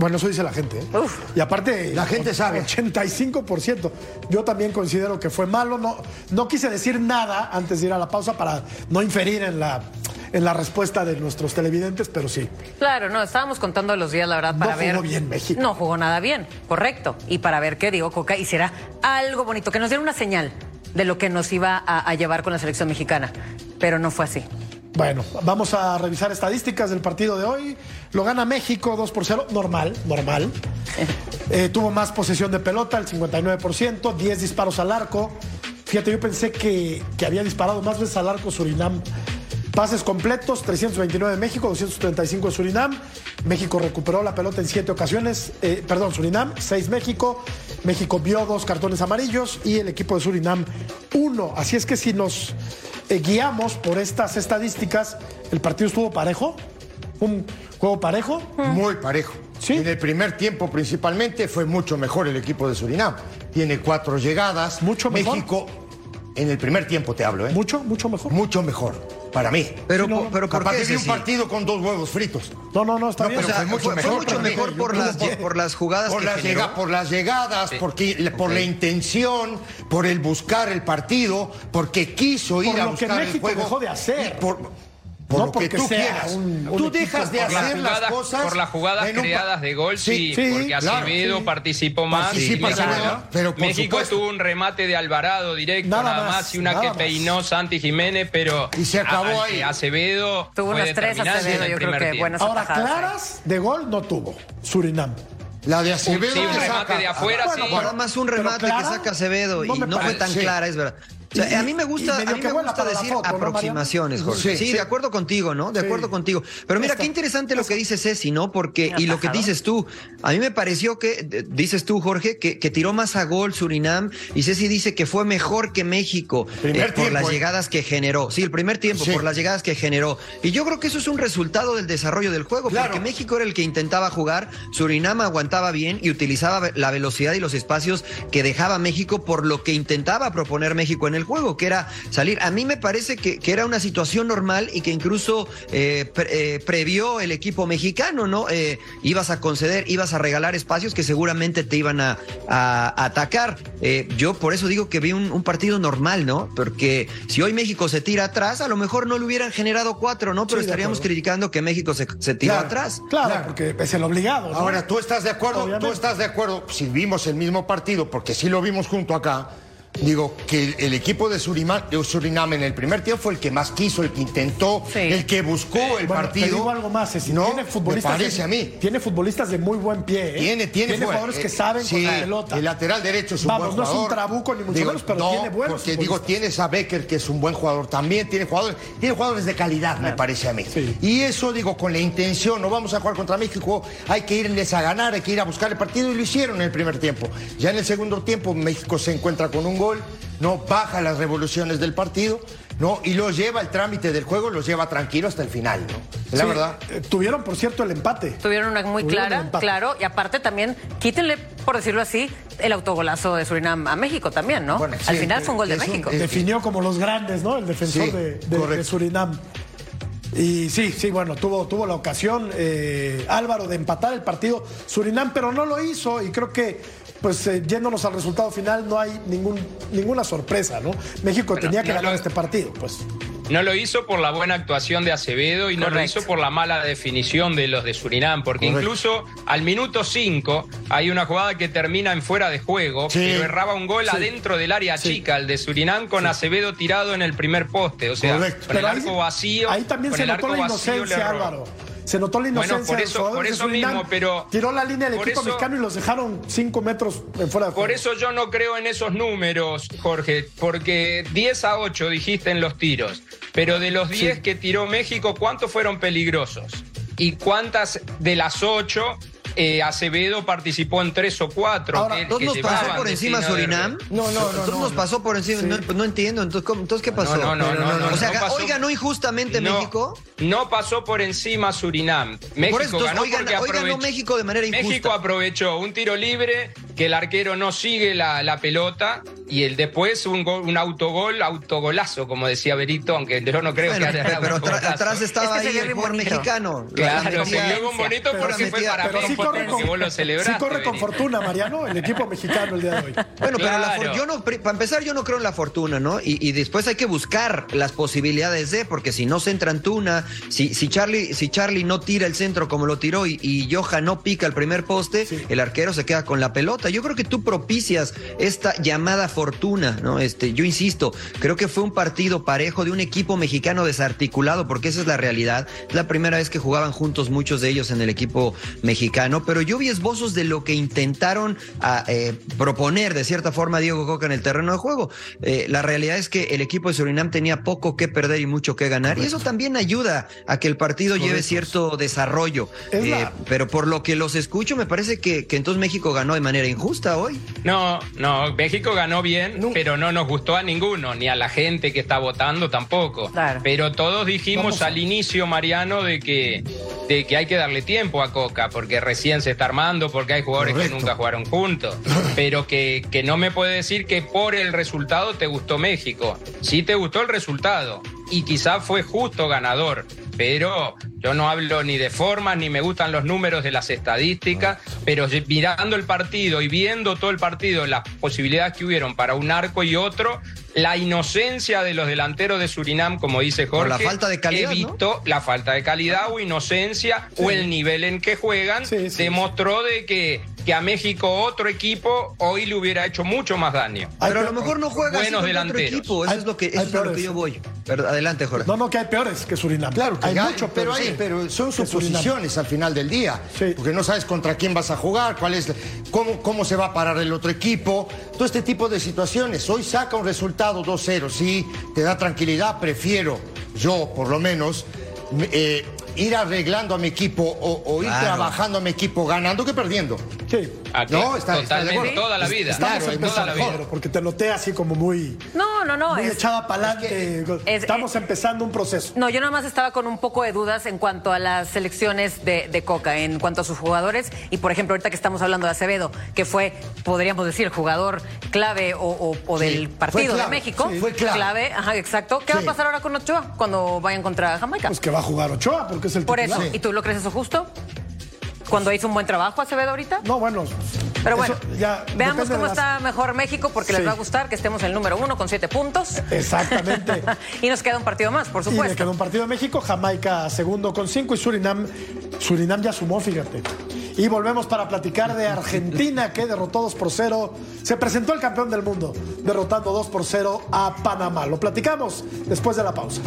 [SPEAKER 1] Bueno, eso dice la gente. ¿eh?
[SPEAKER 2] Uf.
[SPEAKER 1] Y aparte,
[SPEAKER 3] La gente sabe.
[SPEAKER 1] 85%. Yo también considero que fue malo. No, no quise decir nada antes de ir a la pausa para no inferir en la, en la respuesta de nuestros televidentes, pero sí.
[SPEAKER 2] Claro, no, estábamos contando los días, la verdad,
[SPEAKER 1] No
[SPEAKER 2] para
[SPEAKER 1] jugó
[SPEAKER 2] ver.
[SPEAKER 1] bien México.
[SPEAKER 2] No jugó nada bien, correcto. Y para ver que Diego Coca hiciera algo bonito, que nos diera una señal de lo que nos iba a, a llevar con la selección mexicana. Pero no fue así.
[SPEAKER 1] Bueno, vamos a revisar estadísticas del partido de hoy. Lo gana México 2 por 0, normal, normal. Eh, tuvo más posesión de pelota, el 59%, 10 disparos al arco. Fíjate, yo pensé que, que había disparado más veces al arco Surinam. Pases completos, 329 de México, 235 de Surinam. México recuperó la pelota en siete ocasiones. eh, perdón, Surinam, 6 México. México vio dos cartones amarillos y el equipo de Surinam uno. Así es que si nos eh, guiamos por estas estadísticas, el partido estuvo parejo. Un juego parejo.
[SPEAKER 3] Muy parejo.
[SPEAKER 1] Sí.
[SPEAKER 3] En el primer tiempo principalmente fue mucho mejor el equipo de Surinam. Tiene cuatro llegadas.
[SPEAKER 1] Mucho mejor.
[SPEAKER 3] México, en el primer tiempo te hablo, ¿eh?
[SPEAKER 1] Mucho, mucho mejor.
[SPEAKER 3] Mucho mejor, para mí.
[SPEAKER 5] Pero,
[SPEAKER 1] no,
[SPEAKER 5] pero ¿por qué?
[SPEAKER 3] un partido con dos huevos fritos.
[SPEAKER 1] No, no, no, está
[SPEAKER 3] No,
[SPEAKER 1] bien.
[SPEAKER 5] O sea,
[SPEAKER 3] fue mucho
[SPEAKER 5] fue, fue
[SPEAKER 3] mejor
[SPEAKER 5] mucho
[SPEAKER 3] mí.
[SPEAKER 5] por las, por las jugadas
[SPEAKER 3] Por
[SPEAKER 5] que
[SPEAKER 3] las,
[SPEAKER 5] generó.
[SPEAKER 3] llega- por las llegadas, porque, por la intención, por el buscar el partido, porque quiso ir
[SPEAKER 1] Por
[SPEAKER 3] a
[SPEAKER 1] lo que
[SPEAKER 3] buscar el
[SPEAKER 1] México
[SPEAKER 3] juego.
[SPEAKER 1] dejó de hacer.
[SPEAKER 3] y Por, por
[SPEAKER 1] No
[SPEAKER 3] lo que
[SPEAKER 1] porque
[SPEAKER 3] tú
[SPEAKER 1] sea
[SPEAKER 3] quieras.
[SPEAKER 1] un- un
[SPEAKER 3] tú dejas de
[SPEAKER 1] por
[SPEAKER 4] Por las
[SPEAKER 3] hacer las
[SPEAKER 4] jugadas,
[SPEAKER 3] cosas.
[SPEAKER 4] por las jugadas creadas de gol, sí,
[SPEAKER 3] sí,
[SPEAKER 4] porque Acevedo
[SPEAKER 1] sí.
[SPEAKER 4] participó más.
[SPEAKER 3] Participa
[SPEAKER 4] y
[SPEAKER 3] Acevedo,
[SPEAKER 4] México-
[SPEAKER 3] pero por
[SPEAKER 4] México
[SPEAKER 3] supuesto.
[SPEAKER 4] tuvo un remate de Alvarado directo,
[SPEAKER 1] Nada
[SPEAKER 4] nada,
[SPEAKER 1] más,
[SPEAKER 4] y una
[SPEAKER 1] nada
[SPEAKER 4] que
[SPEAKER 1] más.
[SPEAKER 4] peinó Santi Jiménez, pero
[SPEAKER 3] Y se acabó
[SPEAKER 4] a-
[SPEAKER 3] ahí.
[SPEAKER 4] Acevedo
[SPEAKER 2] Tuvo
[SPEAKER 4] fue
[SPEAKER 2] unas tres Acevedo, yo creo que buenas
[SPEAKER 1] Ahora,
[SPEAKER 2] atajadas,
[SPEAKER 1] claras de gol no tuvo Surinam.
[SPEAKER 3] La de Acevedo.
[SPEAKER 4] Sí, un
[SPEAKER 3] que
[SPEAKER 4] remate
[SPEAKER 3] saca-
[SPEAKER 4] de afuera,
[SPEAKER 1] Bueno,
[SPEAKER 4] sí.
[SPEAKER 1] bueno,
[SPEAKER 5] Nada más un remate
[SPEAKER 1] clara,
[SPEAKER 5] que saca Acevedo
[SPEAKER 1] no
[SPEAKER 5] y no fue tan
[SPEAKER 3] Sí.
[SPEAKER 5] clara, es verdad. O sea,
[SPEAKER 1] Y-
[SPEAKER 5] a mí me gusta, a mí me gusta decir
[SPEAKER 1] foto, ¿no, Mariano?
[SPEAKER 5] aproximaciones, Jorge.
[SPEAKER 3] Sí,
[SPEAKER 5] de acuerdo contigo, ¿no? De
[SPEAKER 1] Sí.
[SPEAKER 5] acuerdo contigo. Pero mira,
[SPEAKER 1] Esta.
[SPEAKER 5] qué interesante lo que dice Ceci, ¿no? Porque, y lo que dices tú, a mí me pareció que, dices tú, Jorge, que, que tiró más a gol Surinam, y Ceci dice que fue mejor que México eh, por
[SPEAKER 3] tiempo,
[SPEAKER 5] las
[SPEAKER 3] eh.
[SPEAKER 5] llegadas que generó. Sí, el primer tiempo, por las llegadas que generó. Y yo creo que eso es un resultado del desarrollo del juego,
[SPEAKER 3] Claro.
[SPEAKER 5] porque México era el que intentaba jugar, Surinam aguantaba bien y utilizaba la velocidad y los espacios que dejaba México por lo que intentaba proponer México en el el juego, que era salir. A mí me parece que, que era una situación normal y que incluso eh, pre- eh, previó el equipo mexicano, ¿no? Eh, ibas a conceder, ibas a regalar espacios que seguramente te iban a, a atacar. Eh, yo por eso digo que vi un, un partido normal, ¿no? Porque si hoy México se tira atrás, a lo mejor no le hubieran generado cuatro, ¿no? Pero
[SPEAKER 1] Sí,
[SPEAKER 5] estaríamos criticando que México se, se tiró
[SPEAKER 3] Claro.
[SPEAKER 5] atrás.
[SPEAKER 1] Claro,
[SPEAKER 3] Claro.
[SPEAKER 1] porque es el obligado. ¿no?
[SPEAKER 3] Ahora, ¿tú estás de acuerdo?
[SPEAKER 1] Obviamente.
[SPEAKER 3] ¿Tú estás de acuerdo? Si vimos el mismo partido, porque sí lo vimos junto acá, digo que el, equipo de Surinam, de Surinam en el primer tiempo fue el que más quiso, el que intentó,
[SPEAKER 2] Sí.
[SPEAKER 3] el que buscó el
[SPEAKER 1] Bueno,
[SPEAKER 3] partido.
[SPEAKER 1] Te digo algo más, Ceci.
[SPEAKER 3] no,
[SPEAKER 1] tiene futbolistas
[SPEAKER 3] me parece
[SPEAKER 1] de,
[SPEAKER 3] a mí.
[SPEAKER 1] Tiene futbolistas de muy buen pie. ¿eh?
[SPEAKER 3] Tiene, tiene, fue-
[SPEAKER 1] jugadores que saben
[SPEAKER 3] sí,
[SPEAKER 1] con la pelota.
[SPEAKER 3] El lateral derecho es un
[SPEAKER 1] Vamos,
[SPEAKER 3] buen
[SPEAKER 1] no es un
[SPEAKER 3] jugador.
[SPEAKER 1] trabuco ni mucho
[SPEAKER 3] Digo,
[SPEAKER 1] menos, pero
[SPEAKER 3] no,
[SPEAKER 1] tiene buenos
[SPEAKER 3] Porque digo, tienes a Becker, que es un buen jugador también. Tiene jugadores, tiene jugadores de calidad, me parece a mí.
[SPEAKER 1] Sí.
[SPEAKER 3] Y eso, digo, con la intención, no vamos a jugar contra México, hay que irles a ganar, hay que ir a buscar el partido y lo hicieron en el primer tiempo. Ya en el segundo tiempo, México se encuentra con un gol, no baja las revoluciones del partido, ¿no? Y los lleva el trámite del juego, los lleva tranquilo hasta el final, ¿no? Es La
[SPEAKER 1] Sí,
[SPEAKER 3] verdad.
[SPEAKER 1] eh, tuvieron, por cierto, el empate.
[SPEAKER 2] Tuvieron una muy
[SPEAKER 1] Tuvieron
[SPEAKER 2] clara, claro, y aparte también, quítenle, por decirlo así, el autogolazo de Surinam a México también, ¿no?
[SPEAKER 3] Bueno,
[SPEAKER 2] Al
[SPEAKER 3] sí,
[SPEAKER 2] final fue un gol de
[SPEAKER 3] un-
[SPEAKER 2] México.
[SPEAKER 3] es-
[SPEAKER 1] Definió como los grandes, ¿no? El defensor
[SPEAKER 3] Sí,
[SPEAKER 1] de, de-
[SPEAKER 3] correcto.
[SPEAKER 1] de Surinam. Y sí, sí, bueno, tuvo, tuvo la ocasión eh, Álvaro de empatar el partido Surinam, pero no lo hizo y creo que, pues eh, yéndonos al resultado final, no hay ningún, ninguna sorpresa, ¿no? México
[SPEAKER 4] Bueno,
[SPEAKER 1] tenía que
[SPEAKER 4] no
[SPEAKER 1] ganar
[SPEAKER 4] lo-
[SPEAKER 1] este partido, pues.
[SPEAKER 4] No lo hizo por la buena actuación de Acevedo y no lo hizo por la mala definición de los de Surinam, porque
[SPEAKER 3] Correcto.
[SPEAKER 4] incluso al minuto 5 hay una jugada que termina en fuera de juego,
[SPEAKER 3] Sí.
[SPEAKER 4] pero erraba un gol
[SPEAKER 1] Sí.
[SPEAKER 4] adentro del área
[SPEAKER 1] Sí.
[SPEAKER 4] chica, el de Surinam, con Acevedo tirado en el primer poste, o sea,
[SPEAKER 3] Correcto.
[SPEAKER 4] con el
[SPEAKER 1] Pero ahí-
[SPEAKER 4] arco vacío.
[SPEAKER 1] Ahí también
[SPEAKER 4] con
[SPEAKER 1] se
[SPEAKER 4] el
[SPEAKER 1] notó
[SPEAKER 4] arco
[SPEAKER 1] la inocencia. Álvaro. Se notó la
[SPEAKER 4] Bueno,
[SPEAKER 1] inocencia
[SPEAKER 4] por
[SPEAKER 1] de los
[SPEAKER 4] eso-
[SPEAKER 1] jugadores
[SPEAKER 4] por
[SPEAKER 1] de
[SPEAKER 4] eso mismo, pero-
[SPEAKER 1] Tiró la línea del
[SPEAKER 4] por
[SPEAKER 1] equipo
[SPEAKER 4] eso-
[SPEAKER 1] mexicano y los dejaron cinco metros en fuera de juego.
[SPEAKER 4] Por eso yo no creo en esos números, Jorge, porque 10 a 8 dijiste en los tiros, pero de los 10 que tiró México, ¿cuántos fueron peligrosos? ¿Y cuántas de las 8 eh, Acevedo participó en 3 o 4?
[SPEAKER 1] Ahora,
[SPEAKER 4] que,
[SPEAKER 5] ¿Todos
[SPEAKER 4] que
[SPEAKER 5] nos pasó por encima Surinam?
[SPEAKER 3] No, no, no,
[SPEAKER 5] ¿Todos
[SPEAKER 3] no,
[SPEAKER 5] nos
[SPEAKER 3] no.
[SPEAKER 5] pasó por encima? No, no entiendo. Entonces, ¿cómo- entonces ¿qué pasó?
[SPEAKER 4] No, no, no, no, no,
[SPEAKER 5] o sea,
[SPEAKER 4] no pasó-
[SPEAKER 5] ¿hoy ganó injustamente
[SPEAKER 4] No,
[SPEAKER 5] México?
[SPEAKER 4] No pasó por encima Surinam. México
[SPEAKER 5] Por eso, entonces,
[SPEAKER 4] ganó
[SPEAKER 5] hoy,
[SPEAKER 4] porque
[SPEAKER 5] hoy ganó México de manera injusta.
[SPEAKER 4] México aprovechó un tiro libre, que el arquero no sigue la, la pelota, y el después un, gol- un autogol, autogolazo, como decía Berito, aunque yo no creo
[SPEAKER 5] Bueno,
[SPEAKER 4] que haya
[SPEAKER 5] pero, atrás estaba
[SPEAKER 2] Es que
[SPEAKER 5] ahí el mexicano. La-
[SPEAKER 4] Claro,
[SPEAKER 5] la
[SPEAKER 4] se vio bonito porque fue para México,
[SPEAKER 1] corre, con,
[SPEAKER 4] vos lo
[SPEAKER 1] sí corre con fortuna, Mariano, el equipo mexicano el día de hoy.
[SPEAKER 5] Bueno, pero la
[SPEAKER 4] Claro.
[SPEAKER 5] for- yo no, para empezar, yo no creo en la fortuna, ¿no? Y, y después hay que buscar las posibilidades de, porque si no se entra Antuna, si, si Charlie, si Charlie no tira el centro como lo tiró y, y Johan no pica el primer poste,
[SPEAKER 1] Sí.
[SPEAKER 5] el arquero se queda con la pelota. Yo creo que tú propicias esta llamada fortuna, ¿no? Este, yo insisto, creo que fue un partido parejo de un equipo mexicano desarticulado, porque esa es la realidad. Es la primera vez que jugaban juntos muchos de ellos en el equipo mexicano, pero yo vi esbozos de lo que intentaron a, eh, proponer de cierta forma a Diego Coca en el terreno de juego. Eh, la realidad es que el equipo de Surinam tenía poco que perder y mucho que ganar, y eso también ayuda a que el partido lleve cierto desarrollo.
[SPEAKER 1] Es
[SPEAKER 5] Eh,
[SPEAKER 1] la-
[SPEAKER 5] Pero por lo que los escucho, me parece que, que entonces México ganó de manera injusta hoy.
[SPEAKER 4] No, no, México ganó bien, pero no nos gustó a ninguno, ni a la gente que está votando tampoco.
[SPEAKER 2] Claro.
[SPEAKER 4] Pero todos dijimos
[SPEAKER 1] Vamos
[SPEAKER 4] al inicio, Mariano, de que, de que hay que darle tiempo a Coca, porque recién se está armando, porque hay jugadores
[SPEAKER 3] Correcto.
[SPEAKER 4] que nunca jugaron juntos. Pero que, que no me puede decir que por el resultado te gustó México. Sí te gustó el resultado. Y quizás fue justo ganador. Pero yo no hablo ni de formas, ni me gustan los números de las estadísticas, pero ye- mirando el partido y viendo todo el partido, las posibilidades que hubieron para un arco y otro, la inocencia de los delanteros de Surinam, como dice Jorge,
[SPEAKER 5] la falta de calidad, ¿no?
[SPEAKER 4] evitó la falta de calidad o inocencia o el nivel en que juegan,
[SPEAKER 1] Sí, sí,
[SPEAKER 4] demostró de que, que a México otro equipo hoy le hubiera hecho mucho más daño.
[SPEAKER 5] Pero a lo mejor no juega así
[SPEAKER 4] buenos
[SPEAKER 5] otro
[SPEAKER 4] delanteros.
[SPEAKER 5] equipo. Eso
[SPEAKER 1] Hay-
[SPEAKER 5] es lo que, eso es a lo que yo voy. Pero adelante, Jorge.
[SPEAKER 1] No, no, que hay peores que Surinam.
[SPEAKER 3] Claro, que
[SPEAKER 1] hay
[SPEAKER 3] hay,
[SPEAKER 1] mucho
[SPEAKER 3] pero,
[SPEAKER 1] peor,
[SPEAKER 3] hay-
[SPEAKER 1] sí,
[SPEAKER 3] pero son suposiciones al final del día.
[SPEAKER 1] Sí.
[SPEAKER 3] Porque no sabes contra quién vas a jugar, cuál es, cómo, cómo se va a parar el otro equipo. Todo este tipo de situaciones. Hoy saca un resultado 2-0, sí, te da tranquilidad. Prefiero, yo por lo menos, me- eh, ir arreglando a mi equipo o, o ir
[SPEAKER 5] Claro.
[SPEAKER 3] trabajando a mi equipo ganando que perdiendo.
[SPEAKER 1] Sí.
[SPEAKER 3] No, está- está
[SPEAKER 4] Totalmente,
[SPEAKER 3] acuerdo.
[SPEAKER 4] toda la vida.
[SPEAKER 1] Estamos
[SPEAKER 3] Claro,
[SPEAKER 1] empezando,
[SPEAKER 4] toda la vida.
[SPEAKER 1] Porque te noté así como muy,
[SPEAKER 2] No, no, no.
[SPEAKER 1] muy
[SPEAKER 2] es-
[SPEAKER 1] echada para adelante.
[SPEAKER 2] es-
[SPEAKER 1] Estamos empezando un proceso.
[SPEAKER 2] No, yo nada más estaba con un poco de dudas en cuanto a las selecciones de, de Coca, en cuanto a sus jugadores. Y por ejemplo, ahorita que estamos hablando de Acevedo, que fue, podríamos decir, el jugador clave o, o- o
[SPEAKER 3] Sí,
[SPEAKER 2] del partido de
[SPEAKER 3] clave,
[SPEAKER 2] México.
[SPEAKER 3] sí, fue clave.
[SPEAKER 2] ajá, exacto. ¿Qué va a pasar ahora con Ochoa cuando vayan contra Jamaica?
[SPEAKER 1] Pues que va a jugar Ochoa, porque es el
[SPEAKER 2] por
[SPEAKER 1] titular.
[SPEAKER 2] eso, ¿y tú lo crees eso justo? Cuando hizo un buen trabajo Acevedo ahorita.
[SPEAKER 1] No, bueno.
[SPEAKER 2] Pero bueno,
[SPEAKER 1] ya
[SPEAKER 2] veamos cómo
[SPEAKER 1] las-
[SPEAKER 2] está mejor México, porque les va a gustar que estemos en el número uno con siete puntos.
[SPEAKER 1] Exactamente.
[SPEAKER 2] y nos queda un partido más, por
[SPEAKER 1] Y le
[SPEAKER 2] supuesto.
[SPEAKER 1] quedó un partido de México, Jamaica segundo con cinco y Surinam, Surinam ya sumó, fíjate. Y volvemos para platicar de Argentina que derrotó 2 por 0. Se presentó el campeón del mundo, derrotando 2 por 0 a Panamá. Lo platicamos después de la pausa.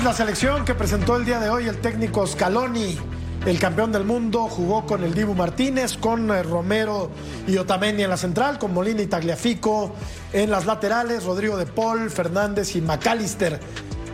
[SPEAKER 1] Es la selección que presentó el día de hoy el técnico Scaloni. El campeón del mundo jugó con el Dibu Martínez, con eh, Romero y Otamendi en la central, con Molina y Tagliafico en las laterales, Rodrigo de Paul, Fernández y McAllister.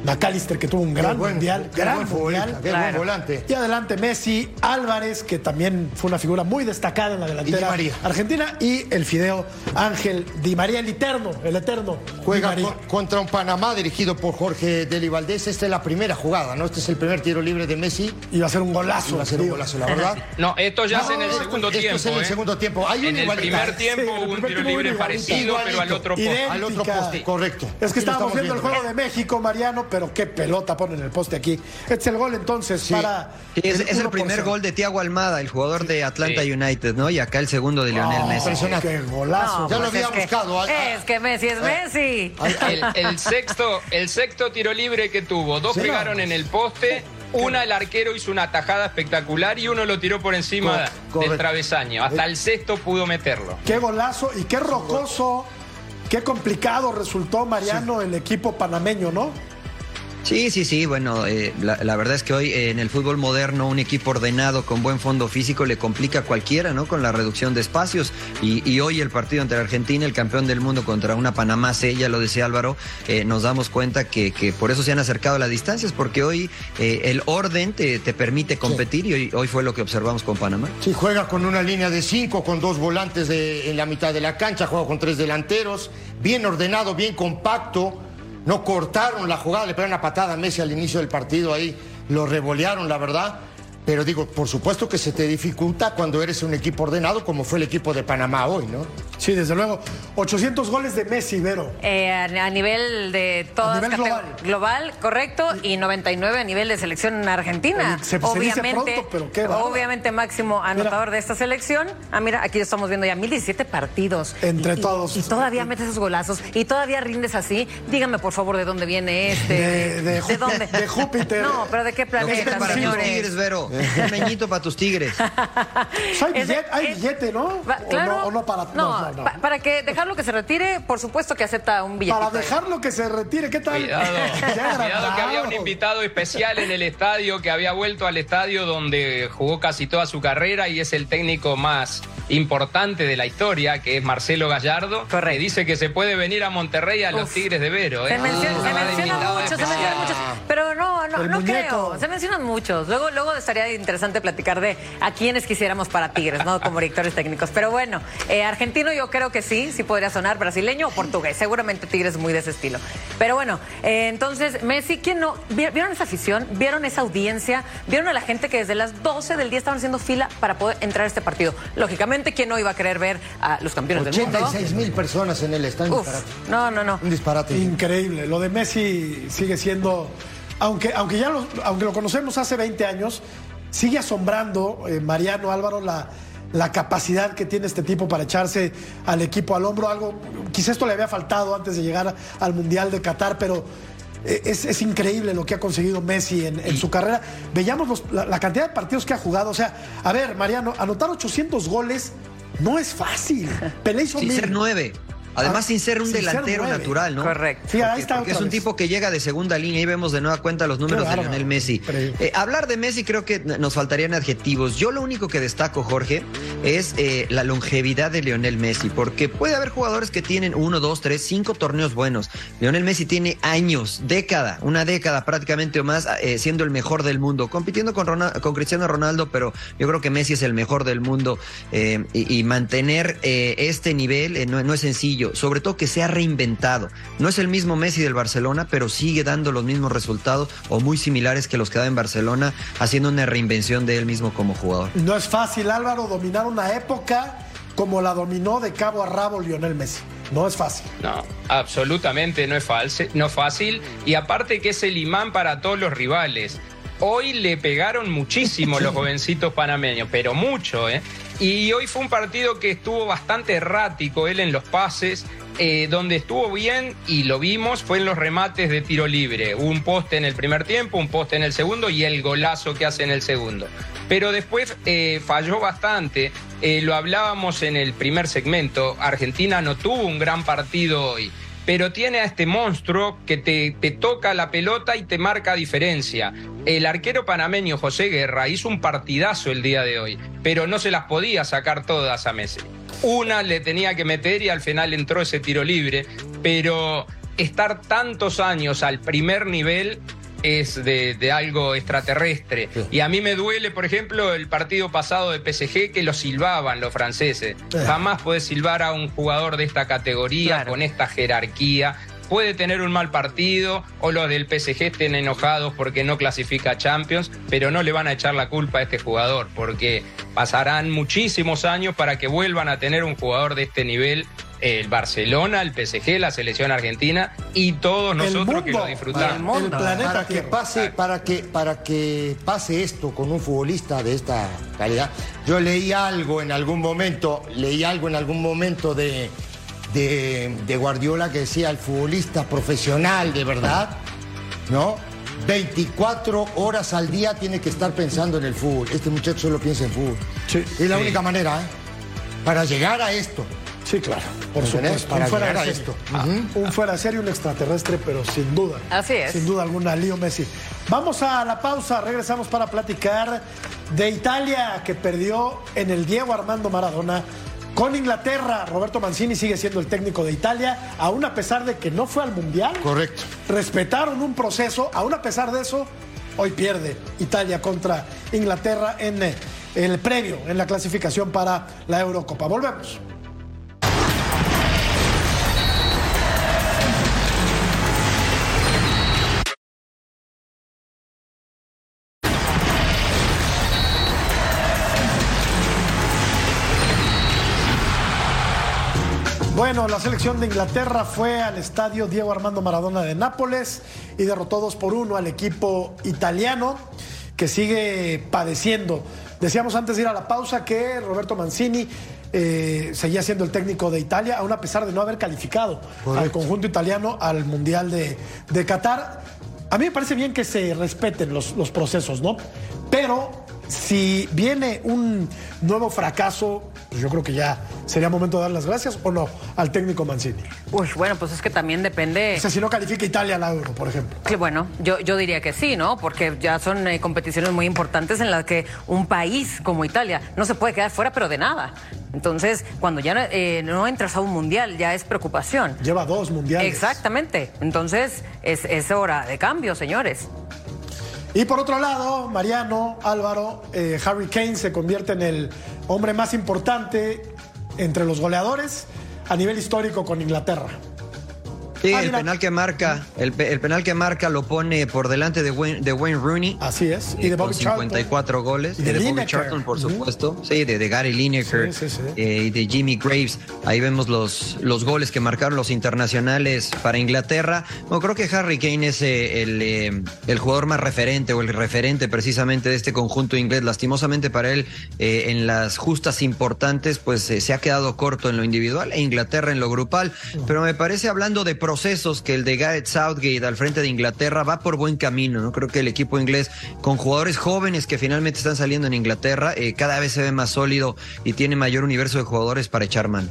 [SPEAKER 1] McAllister que tuvo un gran
[SPEAKER 3] buen-
[SPEAKER 1] mundial, gran
[SPEAKER 3] buen futbolista,
[SPEAKER 1] mundial.
[SPEAKER 3] qué buen volante.
[SPEAKER 1] Y adelante Messi, Álvarez, que también fue una figura muy destacada en la delantera
[SPEAKER 3] Y Di María.
[SPEAKER 1] argentina, y el fideo Ángel Di María, el eterno, el eterno.
[SPEAKER 3] Juega
[SPEAKER 1] Di María.
[SPEAKER 3] co- contra un Panamá dirigido por Jorge Deli Valdés. Esta es la primera jugada, ¿no? Este es el primer tiro libre de Messi.
[SPEAKER 1] Y va a ser un golazo.
[SPEAKER 3] Va a ser un golazo, la verdad.
[SPEAKER 4] No, esto ya es en el
[SPEAKER 3] esto-
[SPEAKER 4] segundo
[SPEAKER 3] esto
[SPEAKER 4] tiempo.
[SPEAKER 3] es en el
[SPEAKER 4] ¿eh?
[SPEAKER 3] segundo tiempo. Hay un
[SPEAKER 4] en el primer tiempo
[SPEAKER 1] Sí,
[SPEAKER 4] hubo un
[SPEAKER 1] primer
[SPEAKER 4] tiro
[SPEAKER 1] tiempo
[SPEAKER 4] libre parecido, pero al otro poste.
[SPEAKER 3] Al otro
[SPEAKER 1] Idéntica.
[SPEAKER 3] poste, correcto.
[SPEAKER 1] Es que estábamos viendo el juego de México, Mariano, pero qué pelota pone en el poste aquí. Este es el gol entonces para.
[SPEAKER 5] Sí, es, es el
[SPEAKER 1] 1 por
[SPEAKER 5] primer
[SPEAKER 1] 0.
[SPEAKER 5] gol de Tiago Almada, el jugador de Atlanta
[SPEAKER 4] Sí.
[SPEAKER 5] United, ¿no? Y acá el segundo de Lionel
[SPEAKER 1] Oh,
[SPEAKER 5] Messi.
[SPEAKER 1] Qué golazo.
[SPEAKER 2] No,
[SPEAKER 3] Ya lo
[SPEAKER 2] pues
[SPEAKER 3] había
[SPEAKER 2] es que-
[SPEAKER 3] buscado. Ah, ah.
[SPEAKER 2] Es que Messi es Messi.
[SPEAKER 4] El, el sexto, el sexto tiro libre que tuvo, dos
[SPEAKER 3] Sí,
[SPEAKER 4] pegaron
[SPEAKER 3] no.
[SPEAKER 4] en el poste, una el arquero hizo una tajada espectacular y uno lo tiró por encima
[SPEAKER 3] Co-
[SPEAKER 4] del travesaño. Hasta el sexto pudo meterlo.
[SPEAKER 1] Qué golazo y qué rocoso, qué complicado resultó Mariano el equipo panameño, ¿no?
[SPEAKER 5] Sí, sí, sí. Bueno, eh, la, la verdad es que hoy eh, en el fútbol moderno un equipo ordenado con buen fondo físico le complica a cualquiera, ¿no? Con la reducción de espacios. Y, y hoy el partido entre Argentina, el campeón del mundo, contra una Panamá C, ya lo decía Álvaro, eh, nos damos cuenta que, que por eso se han acercado las distancias, porque hoy eh, el orden te, te permite competir y hoy, hoy fue lo que observamos con Panamá.
[SPEAKER 3] Sí, juega con una línea de cinco, con dos volantes de- en la mitad de la cancha, juega con tres delanteros, bien ordenado, bien compacto. No cortaron la jugada, le pegaron una patada a Messi al inicio del partido ahí, lo revolearon, la verdad. Pero digo, por supuesto que se te dificulta cuando eres un equipo ordenado, como fue el equipo de Panamá hoy, ¿no?
[SPEAKER 1] Sí, desde luego. 800 goles de Messi, Vero.
[SPEAKER 2] Eh, a, a nivel de todas
[SPEAKER 1] nivel
[SPEAKER 2] categ-
[SPEAKER 1] global.
[SPEAKER 2] global, correcto, y 99 a nivel de selección argentina.
[SPEAKER 1] Oye, se- se dice pronto, pero qué
[SPEAKER 2] obviamente máximo anotador de esta selección. Ah, mira, aquí estamos viendo ya 1017 partidos.
[SPEAKER 1] Entre
[SPEAKER 2] Y-
[SPEAKER 1] todos.
[SPEAKER 2] Y, todavía metes esos golazos y todavía rindes así. Dígame, por favor, de dónde viene este.
[SPEAKER 1] De- de Jú-
[SPEAKER 2] dónde?
[SPEAKER 1] de Júpiter.
[SPEAKER 2] No, pero de qué planeta, señores.
[SPEAKER 5] tigres, Vero. Un meñito para tus tigres.
[SPEAKER 1] Pues hay, billete, hay
[SPEAKER 2] es-
[SPEAKER 1] billete, ¿no?
[SPEAKER 2] Va-
[SPEAKER 1] ¿O no, o no para
[SPEAKER 2] No,
[SPEAKER 1] no, no, no.
[SPEAKER 2] pa- para que dejarlo que se retire, por supuesto que acepta un billete.
[SPEAKER 1] Para dejarlo que se retire, ¿qué tal?
[SPEAKER 4] Cuidado, cuidado que había un invitado especial en el estadio que había vuelto al estadio donde jugó casi toda su carrera y es el técnico más importante de la historia, que es Marcelo Gallardo.
[SPEAKER 2] Correcto.
[SPEAKER 4] Que dice que se puede venir a Monterrey a los. Tigres de Vero. ¿eh?
[SPEAKER 2] Se menciona, se
[SPEAKER 4] Estaba de
[SPEAKER 2] menciona mucho, se mencionan muchos, pero no, no, no creo. Se mencionan muchos. Luego, luego estaría interesante platicar de a quiénes quisiéramos para Tigres, ¿no? Como directores técnicos. Pero bueno, eh, argentino yo creo que sí, sí podría sonar, brasileño o portugués. Seguramente Tigres es muy de ese estilo. Pero bueno, eh, entonces, Messi, ¿quién no? ¿Vi- ¿Vieron esa afición? ¿Vieron esa audiencia? ¿Vieron a la gente que desde las 12 del día estaban haciendo fila para poder entrar a este partido? Lógicamente, ¿quién no iba a querer ver a los campeones del mundo?
[SPEAKER 3] 86 mil personas en el estadio.
[SPEAKER 2] Uf, no, no, no.
[SPEAKER 3] Un disparate.
[SPEAKER 1] Increíble. Lo de Messi sigue siendo, aunque, aunque ya lo, aunque lo conocemos hace 20 años, sigue asombrando, eh, Mariano Álvaro, la, la capacidad que tiene este tipo para echarse al equipo al hombro. Algo, quizá esto le había faltado antes de llegar al Mundial de Qatar, pero eh, es, es increíble lo que ha conseguido Messi en, en su carrera. Veíamos los- la, la cantidad de partidos que ha jugado. O sea, a ver, Mariano, anotar 800 goles no es fácil. Pelé hizo
[SPEAKER 5] Sí,
[SPEAKER 1] mil.
[SPEAKER 5] ser nueve. Además,
[SPEAKER 1] Ah,
[SPEAKER 5] sin ser un
[SPEAKER 1] sin
[SPEAKER 5] delantero natural, ¿no?
[SPEAKER 2] Correcto.
[SPEAKER 1] Sí, ahí está
[SPEAKER 5] porque es un tipo que llega de segunda línea y vemos de nueva cuenta los números de. Lionel Messi. Eh, hablar de Messi creo que nos faltarían adjetivos. Yo lo único que destaco, Jorge, es eh, la longevidad de Lionel Messi, porque puede haber jugadores que tienen uno, dos, tres, cinco torneos buenos. Lionel Messi tiene años, década, una década prácticamente o más, eh, siendo el mejor del mundo, compitiendo con, Cristiano Ronaldo, pero yo creo que Messi es el mejor del mundo eh, y, y mantener eh, este nivel eh, no, no es sencillo, sobre todo que se ha reinventado. No es el mismo Messi del Barcelona, pero sigue dando los mismos resultados o muy similares que los que da en Barcelona, haciendo una reinvención de él mismo como jugador.
[SPEAKER 1] No es fácil, Álvaro, dominar una época como la dominó de cabo a rabo Lionel Messi. No es fácil.
[SPEAKER 4] No, absolutamente no es, false, no fácil. Y aparte que es el imán para todos los rivales. Hoy le pegaron muchísimo los jovencitos panameños, pero mucho, ¿eh? Y hoy fue un partido que estuvo bastante errático él en los pases. eh, donde estuvo bien y lo vimos fue en los remates de tiro libre. Un poste en el primer tiempo, un poste en el segundo y el golazo que hace en el segundo. Pero después eh, falló bastante. Eh, lo hablábamos en el primer segmento. Argentina no tuvo un gran partido hoy pero tiene a este monstruo que te, te, toca la pelota y te marca diferencia. El arquero panameño José Guerra hizo un partidazo el día de hoy, pero no se las podía sacar todas a Messi. Una le tenía que meter y al final entró ese tiro libre, pero estar tantos años al primer nivel es de, de, algo extraterrestre. Sí. Y a mí me duele, por ejemplo, el partido pasado de PSG que lo silbaban los franceses. Sí. Jamás puedes silbar a un jugador de esta categoría, claro. con esta jerarquía. Puede tener un mal partido o los del PSG estén enojados porque no clasifica a Champions, pero no le van a echar la culpa a este jugador porque pasarán muchísimos años para que vuelvan a tener un jugador de este nivel el Barcelona, el PSG, la selección argentina y todos nosotros que lo disfrutamos.
[SPEAKER 3] El planeta para que pase, para que, para que pase esto con un futbolista de esta calidad. Yo leí algo en algún momento, leí algo en algún momento de, de, de Guardiola que decía el futbolista profesional de verdad, ¿no? 24 horas al día tiene que estar pensando en el fútbol. Este muchacho solo piensa en fútbol.
[SPEAKER 1] Sí.
[SPEAKER 3] Es la
[SPEAKER 1] sí.
[SPEAKER 3] única manera, ¿eh? Para llegar a esto.
[SPEAKER 1] Sí, claro, por supuesto.
[SPEAKER 3] Para
[SPEAKER 1] un fuera de
[SPEAKER 3] a
[SPEAKER 1] serie.
[SPEAKER 3] esto.
[SPEAKER 1] Uh -huh. Un fuera de serie, un extraterrestre, pero sin duda.
[SPEAKER 2] Así es.
[SPEAKER 1] Sin duda alguna, Lío Messi. Vamos a la pausa, regresamos para platicar de Italia, que perdió en el Diego Armando Maradona con Inglaterra. Roberto Mancini sigue siendo el técnico de Italia, aún a pesar de que no fue al Mundial.
[SPEAKER 3] Correcto.
[SPEAKER 1] Respetaron un proceso, aún a pesar de eso, hoy pierde Italia contra Inglaterra en el previo, en la clasificación para la Eurocopa. Volvemos. Bueno, la selección de Inglaterra fue al estadio Diego Armando Maradona de Nápoles y derrotó 2 por 1 al equipo italiano que sigue padeciendo. Decíamos antes de ir a la pausa que Roberto Mancini eh, seguía siendo el técnico de Italia, aún a pesar de no haber calificado Correcto. al conjunto italiano al Mundial de, de, Qatar. A mí me parece bien que se respeten los, los procesos, ¿no? Pero si viene un nuevo fracaso, pues yo creo que ya sería momento de dar las gracias o no al técnico Mancini.
[SPEAKER 2] Uy, bueno, pues es que también depende.
[SPEAKER 1] O sea, si no califica Italia al Euro, por ejemplo.
[SPEAKER 2] Que bueno, yo, yo diría que sí, ¿no? Porque ya son eh, competiciones muy importantes en las que un país como Italia no se puede quedar fuera, pero de nada. Entonces, cuando ya eh, no entras a un mundial, ya es preocupación.
[SPEAKER 1] Lleva dos mundiales.
[SPEAKER 2] Exactamente. Entonces, es, es hora de cambio, señores.
[SPEAKER 1] Y por otro lado, Mariano, Álvaro, eh, Harry Kane se convierte en el hombre más importante entre los goleadores a nivel histórico con Inglaterra.
[SPEAKER 5] Sí, ah, el penal que marca, el, el, penal que marca lo pone por delante de Wayne, de Wayne Rooney.
[SPEAKER 1] Así es.
[SPEAKER 5] Y de Bobby con 54
[SPEAKER 1] Charlton.
[SPEAKER 5] goles.
[SPEAKER 1] Y de,
[SPEAKER 5] de
[SPEAKER 1] Bobby.
[SPEAKER 5] Charlton, por supuesto. Uh -huh. Sí, de, de, Gary Lineker.
[SPEAKER 1] Sí, sí, sí.
[SPEAKER 5] Eh, y de Jimmy Graves. Ahí vemos los, los goles que marcaron los internacionales para Inglaterra. No, creo que Harry Kane es eh, el, eh, el, jugador más referente o el referente precisamente de este conjunto inglés. Lastimosamente para él, eh, en las justas importantes, pues se ha quedado corto en lo individual e Inglaterra en lo grupal. Uh -huh. Pero me parece, hablando de proceso procesos que el de Gareth Southgate al frente de Inglaterra va por buen camino, ¿no? Creo que el equipo inglés, con jugadores jóvenes que finalmente están saliendo en Inglaterra, eh, cada vez se ve más sólido y tiene mayor universo de jugadores para echar mano.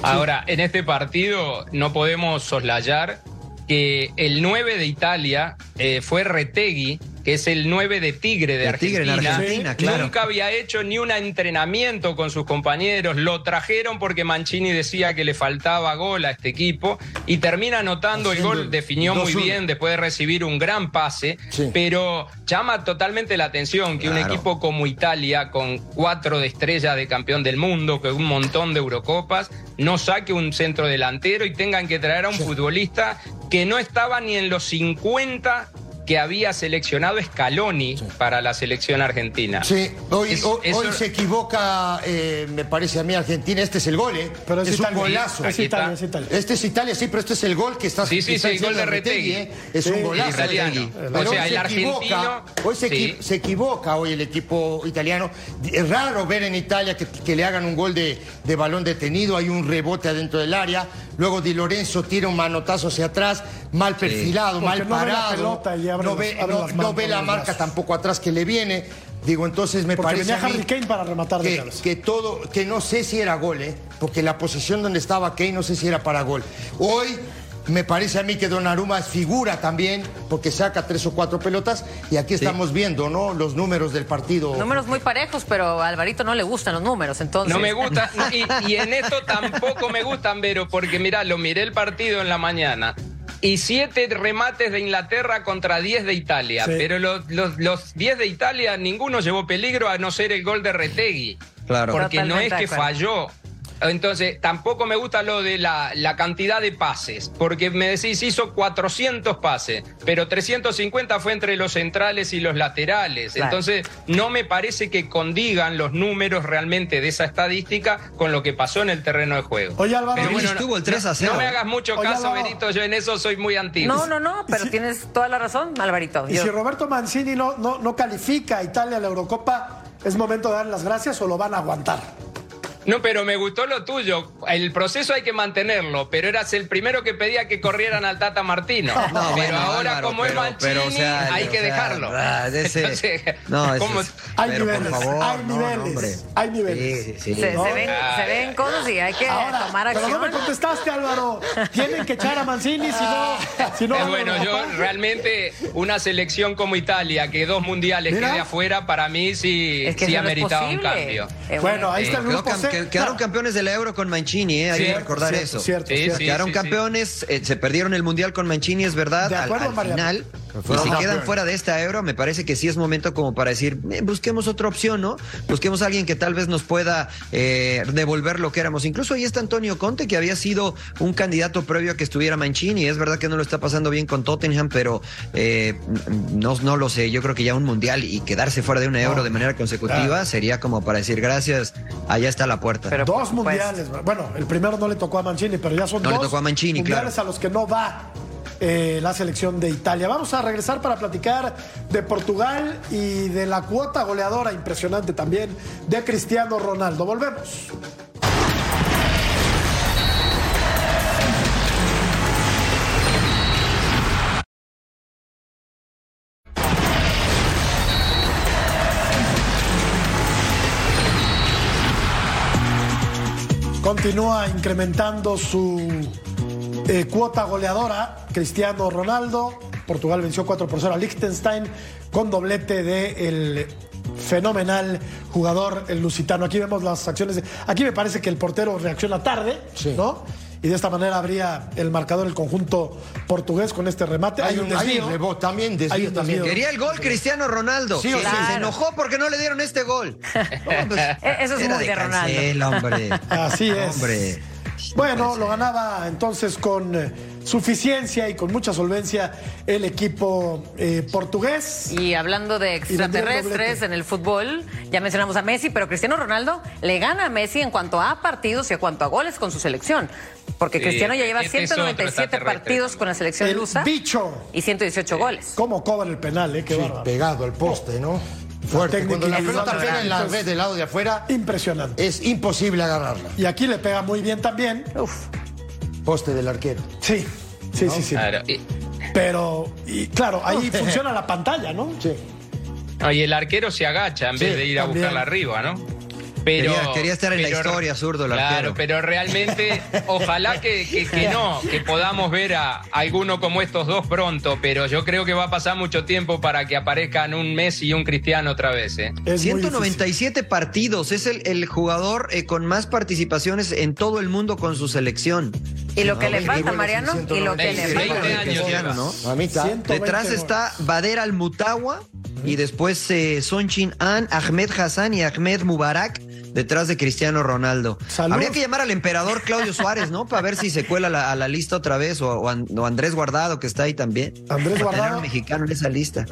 [SPEAKER 4] Ahora, en este partido no podemos soslayar que el 9 de Italia eh, fue Retegui, que es el 9 de Tigre de,
[SPEAKER 5] De Tigre en
[SPEAKER 4] Argentina.
[SPEAKER 5] Argentina, claro.
[SPEAKER 4] Nunca había hecho ni un entrenamiento con sus compañeros. Lo trajeron porque Mancini decía que le faltaba gol a este equipo y termina anotando el gol. Definió muy
[SPEAKER 3] 2-1.
[SPEAKER 4] bien después de recibir un gran pase,
[SPEAKER 3] Sí.
[SPEAKER 4] pero llama totalmente la atención que un equipo como Italia, con cuatro de estrella de campeón del mundo, con un montón de Eurocopas, no saque un centro delantero y tengan que traer a un futbolista que no estaba ni en los 50 que había seleccionado Scaloni para la selección argentina.
[SPEAKER 3] Sí, hoy,
[SPEAKER 4] Es-
[SPEAKER 3] hoy-
[SPEAKER 4] eso-
[SPEAKER 3] hoy se equivoca, eh, me parece a mí, Argentina. Este es el gol, ¿eh?
[SPEAKER 1] Pero es,
[SPEAKER 3] es un golazo.
[SPEAKER 1] Es Italia,
[SPEAKER 4] está.
[SPEAKER 1] es Italia.
[SPEAKER 3] Este es Italia, sí, pero este es el gol que está
[SPEAKER 4] Sí, sí,
[SPEAKER 3] está
[SPEAKER 4] sí, el gol de Retegui.
[SPEAKER 3] ¿eh? Es
[SPEAKER 1] Sí,
[SPEAKER 3] un
[SPEAKER 1] el
[SPEAKER 3] golazo.
[SPEAKER 4] italiano.
[SPEAKER 3] Retegui.
[SPEAKER 4] O
[SPEAKER 3] Pero
[SPEAKER 4] sea,
[SPEAKER 3] hoy
[SPEAKER 4] el
[SPEAKER 3] se
[SPEAKER 4] argentino,
[SPEAKER 3] equivoca, hoy se,
[SPEAKER 4] sí.
[SPEAKER 3] equi- se equivoca hoy el equipo italiano. Es raro ver en Italia que, que le hagan un gol de, de balón detenido, hay un rebote adentro del área, luego Di Lorenzo tira un manotazo hacia atrás, mal perfilado, mal
[SPEAKER 1] no ve la
[SPEAKER 3] parado,
[SPEAKER 1] pelota y abre
[SPEAKER 3] no
[SPEAKER 1] los-
[SPEAKER 3] ve,
[SPEAKER 1] abre
[SPEAKER 3] no-
[SPEAKER 1] las
[SPEAKER 3] no
[SPEAKER 1] manos,
[SPEAKER 3] ve la marca
[SPEAKER 1] brazos.
[SPEAKER 3] tampoco atrás que le viene. Digo, entonces me
[SPEAKER 1] Porque
[SPEAKER 3] parece
[SPEAKER 1] venía
[SPEAKER 3] a mí
[SPEAKER 1] Harry Kane para rematar de
[SPEAKER 3] que,
[SPEAKER 1] cabeza.
[SPEAKER 3] que todo, que no sé si era gol, ¿eh? porque la posición donde estaba Kane no sé si era para gol. Hoy me parece a mí que Donnarumma es figura también, porque saca tres o cuatro pelotas y aquí estamos viendo, ¿no? Los números del partido.
[SPEAKER 2] Números muy parejos, pero a Alvarito no le gustan los números, entonces.
[SPEAKER 4] No me gusta, y, y en esto tampoco me gustan, Vero, porque mira, lo miré el partido en la mañana. Y siete remates de Inglaterra contra 10 de Italia.
[SPEAKER 1] Sí.
[SPEAKER 4] Pero los, los, los 10 de Italia, ninguno llevó peligro a no ser el gol de Retegui.
[SPEAKER 5] Claro.
[SPEAKER 4] Porque no es que
[SPEAKER 2] acuerdo.
[SPEAKER 4] falló. Entonces, tampoco me gusta lo de la, la cantidad de pases, porque me decís, hizo 400 pases, pero 350 fue entre los centrales y los laterales.
[SPEAKER 2] Claro.
[SPEAKER 4] Entonces, no me parece que condigan los números realmente de esa estadística con lo que pasó en el terreno de juego.
[SPEAKER 1] Oye, Álvaro,
[SPEAKER 4] Pero
[SPEAKER 1] y-
[SPEAKER 4] bueno,
[SPEAKER 5] estuvo el
[SPEAKER 4] no-
[SPEAKER 5] 3 a 0.
[SPEAKER 4] No me hagas mucho
[SPEAKER 1] Oye,
[SPEAKER 4] caso,
[SPEAKER 1] Álvaro.
[SPEAKER 4] Benito, yo en eso soy muy antiguo.
[SPEAKER 2] No, no, no, pero
[SPEAKER 1] si-
[SPEAKER 2] tienes toda la razón, Alvarito.
[SPEAKER 1] Y
[SPEAKER 2] Yo-
[SPEAKER 1] si Roberto Mancini no, no, no califica a Italia a la Eurocopa, ¿es momento de dar las gracias o lo van a aguantar?
[SPEAKER 4] No, pero me gustó lo tuyo. El proceso hay que mantenerlo, pero eras el primero que pedía que corrieran al Tata Martino.
[SPEAKER 5] No,
[SPEAKER 4] pero
[SPEAKER 5] bueno,
[SPEAKER 4] ahora,
[SPEAKER 5] Álvaro,
[SPEAKER 4] como
[SPEAKER 5] pero-
[SPEAKER 4] es Mancini,
[SPEAKER 5] pero, o sea,
[SPEAKER 4] hay
[SPEAKER 5] o
[SPEAKER 4] que
[SPEAKER 5] sea,
[SPEAKER 4] dejarlo.
[SPEAKER 5] ah, ese-
[SPEAKER 4] Entonces,
[SPEAKER 5] no, eso
[SPEAKER 4] ¿cómo-
[SPEAKER 5] es-
[SPEAKER 1] Hay
[SPEAKER 5] pero
[SPEAKER 1] niveles,
[SPEAKER 5] por favor,
[SPEAKER 1] hay
[SPEAKER 5] no,
[SPEAKER 1] niveles, hay niveles.
[SPEAKER 5] Sí, sí, sí.
[SPEAKER 2] se,
[SPEAKER 1] ¿no?
[SPEAKER 2] se ven, se ven cosas y hay que
[SPEAKER 1] Ahora,
[SPEAKER 2] tomar
[SPEAKER 1] pero no me
[SPEAKER 2] acción.
[SPEAKER 1] contestaste, Álvaro. Tienen que echar a Mancini si no, si no
[SPEAKER 4] Eh,
[SPEAKER 1] van a
[SPEAKER 4] bueno, yo realmente una selección como Italia, que dos mundiales
[SPEAKER 1] Mira.
[SPEAKER 4] quede afuera, para mí sí,
[SPEAKER 2] Es que
[SPEAKER 4] sí
[SPEAKER 2] eso
[SPEAKER 4] ha meritado un cambio.
[SPEAKER 2] Eh,
[SPEAKER 1] Bueno, ahí está el
[SPEAKER 5] Quedó
[SPEAKER 1] grupo C.
[SPEAKER 5] que- quedaron campeones de la Euro con Mancini, ¿eh? hay que recordar
[SPEAKER 1] cierto,
[SPEAKER 5] eso.
[SPEAKER 1] cierto,
[SPEAKER 4] Sí,
[SPEAKER 1] cierto.
[SPEAKER 4] sí.
[SPEAKER 5] quedaron campeones, eh, se perdieron el mundial con Mancini, es verdad,
[SPEAKER 1] De
[SPEAKER 5] al,
[SPEAKER 1] acuerdo,
[SPEAKER 5] al final. Y si quedan fuera de esta euro, me parece que sí es momento como para decir, eh, busquemos otra opción, ¿no? Busquemos a alguien que tal vez nos pueda eh, devolver lo que éramos. Incluso ahí está Antonio Conte, que había sido un candidato previo a que estuviera Mancini. Es verdad que no lo está pasando bien con Tottenham, pero eh, no, no lo sé. Yo creo que ya un mundial y quedarse fuera de una euro
[SPEAKER 1] No.
[SPEAKER 5] de manera consecutiva
[SPEAKER 1] Claro.
[SPEAKER 5] sería como para decir gracias, allá está la puerta.
[SPEAKER 2] Pero-
[SPEAKER 1] Dos
[SPEAKER 2] Pues-
[SPEAKER 1] mundiales. Bueno, el primero no le tocó a Mancini, pero ya son
[SPEAKER 5] No le
[SPEAKER 1] dos
[SPEAKER 5] tocó a Mancini,
[SPEAKER 1] mundiales
[SPEAKER 5] claro.
[SPEAKER 1] a los que no va eh, la selección de Italia. Vamos a regresar para platicar de Portugal y de la cuota goleadora impresionante también de Cristiano Ronaldo. Volvemos. Continúa incrementando su eh, cuota goleadora. Cristiano Ronaldo. Portugal venció 4 por 0 a Liechtenstein con doblete de el fenomenal jugador el lusitano. Aquí vemos las acciones. de- aquí me parece que el portero reacciona tarde,
[SPEAKER 3] Sí.
[SPEAKER 1] ¿no? Y de esta manera habría el marcador el conjunto portugués con este remate.
[SPEAKER 3] Hay un, hay un rebote también, desvío
[SPEAKER 1] Hay un
[SPEAKER 3] también.
[SPEAKER 1] desvío.
[SPEAKER 5] Quería el gol Cristiano Ronaldo.
[SPEAKER 3] Sí, o
[SPEAKER 5] Se-
[SPEAKER 3] sí.
[SPEAKER 5] Se
[SPEAKER 2] Claro.
[SPEAKER 5] enojó porque no le dieron este gol. No, pues,
[SPEAKER 2] Eh, eso es muy de Ronaldo.
[SPEAKER 5] Cancel, hombre.
[SPEAKER 1] Así es.
[SPEAKER 5] Hombre.
[SPEAKER 1] Bueno, lo ganaba entonces con eh, suficiencia y con mucha solvencia el equipo eh, portugués.
[SPEAKER 2] Y hablando de extraterrestres en el fútbol, ya mencionamos a Messi, pero Cristiano Ronaldo le gana a Messi en cuanto a partidos y en cuanto a goles con su selección. Porque
[SPEAKER 4] Sí,
[SPEAKER 2] Cristiano ya lleva
[SPEAKER 4] este es otro
[SPEAKER 2] 197
[SPEAKER 4] extraterrestre
[SPEAKER 2] partidos con la selección
[SPEAKER 1] El
[SPEAKER 2] lusa
[SPEAKER 1] bicho.
[SPEAKER 2] y 118 goles.
[SPEAKER 1] ¿Cómo cobra el penal, eh? Qué
[SPEAKER 3] Sí, pegado al poste, ¿no? Fuerte. Cuando la pelota pega en la red del lado de afuera,
[SPEAKER 1] Impresionante.
[SPEAKER 3] es imposible agarrarla.
[SPEAKER 1] Y aquí le pega muy bien también.
[SPEAKER 2] Uf.
[SPEAKER 3] Poste del arquero.
[SPEAKER 1] Sí. Sí, sí, sí.
[SPEAKER 4] Claro. Y,
[SPEAKER 1] Pero, y claro, ahí funciona la pantalla, ¿no?
[SPEAKER 3] Sí.
[SPEAKER 4] no, y el arquero se agacha en
[SPEAKER 3] Sí,
[SPEAKER 4] vez de ir a
[SPEAKER 1] también.
[SPEAKER 4] buscarla arriba, ¿no? Pero,
[SPEAKER 5] Quería- quería estar en la historia, zurdo, el
[SPEAKER 4] Claro,
[SPEAKER 5] arquero.
[SPEAKER 4] pero realmente, ojalá que, que- que no, que podamos ver a alguno como estos dos pronto, pero yo creo que va a pasar mucho tiempo para que aparezcan un Messi y un Cristiano otra vez, ¿eh?
[SPEAKER 1] Es muy difícil.
[SPEAKER 5] 197 partidos, es el, el jugador eh, con más participaciones en todo el mundo con su selección.
[SPEAKER 2] Y lo que le
[SPEAKER 3] veinte
[SPEAKER 2] falta,
[SPEAKER 3] goles
[SPEAKER 2] Mariano,
[SPEAKER 3] y
[SPEAKER 2] lo que le
[SPEAKER 4] 190.
[SPEAKER 2] falta.
[SPEAKER 4] 20 años
[SPEAKER 5] Cristiano,
[SPEAKER 4] lleva.
[SPEAKER 5] ¿no?
[SPEAKER 3] A mí está.
[SPEAKER 1] 120
[SPEAKER 5] Detrás está Bader Al-Mutawa y después eh, Son Chin An, Ahmed Hassan y Ahmed Mubarak detrás de Cristiano Ronaldo.
[SPEAKER 1] Salud.
[SPEAKER 5] Habría que llamar al emperador Claudio Suárez, ¿no? Para ver si se cuela la- a la lista otra vez o, o An- o Andrés Guardado que está ahí también.
[SPEAKER 1] Andrés
[SPEAKER 5] Para tener
[SPEAKER 1] Guardado.
[SPEAKER 5] un mexicano en esa lista.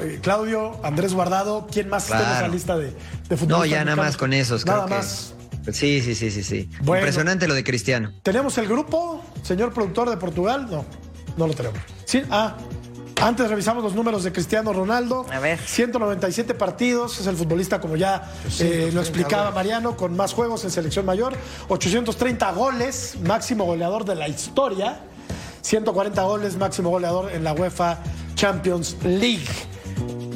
[SPEAKER 1] Eh, Claudio, Andrés Guardado, ¿quién más está en esa lista de, de futbolistas
[SPEAKER 5] No, ya nada más con esos.
[SPEAKER 1] Nada
[SPEAKER 5] creo que-
[SPEAKER 1] más.
[SPEAKER 5] Sí, sí, sí, sí, sí.
[SPEAKER 1] Bueno.
[SPEAKER 5] Impresionante lo de Cristiano.
[SPEAKER 1] ¿Tenemos el grupo, señor productor de Portugal? No, no lo tenemos. Sí, ah, antes revisamos los números de Cristiano Ronaldo.
[SPEAKER 2] A ver.
[SPEAKER 1] 197 partidos, es el futbolista, como ya eh, lo explicaba Mariano, con más juegos en selección mayor. 830 goles, máximo goleador de la historia. 140 goles, máximo goleador en la UEFA Champions League.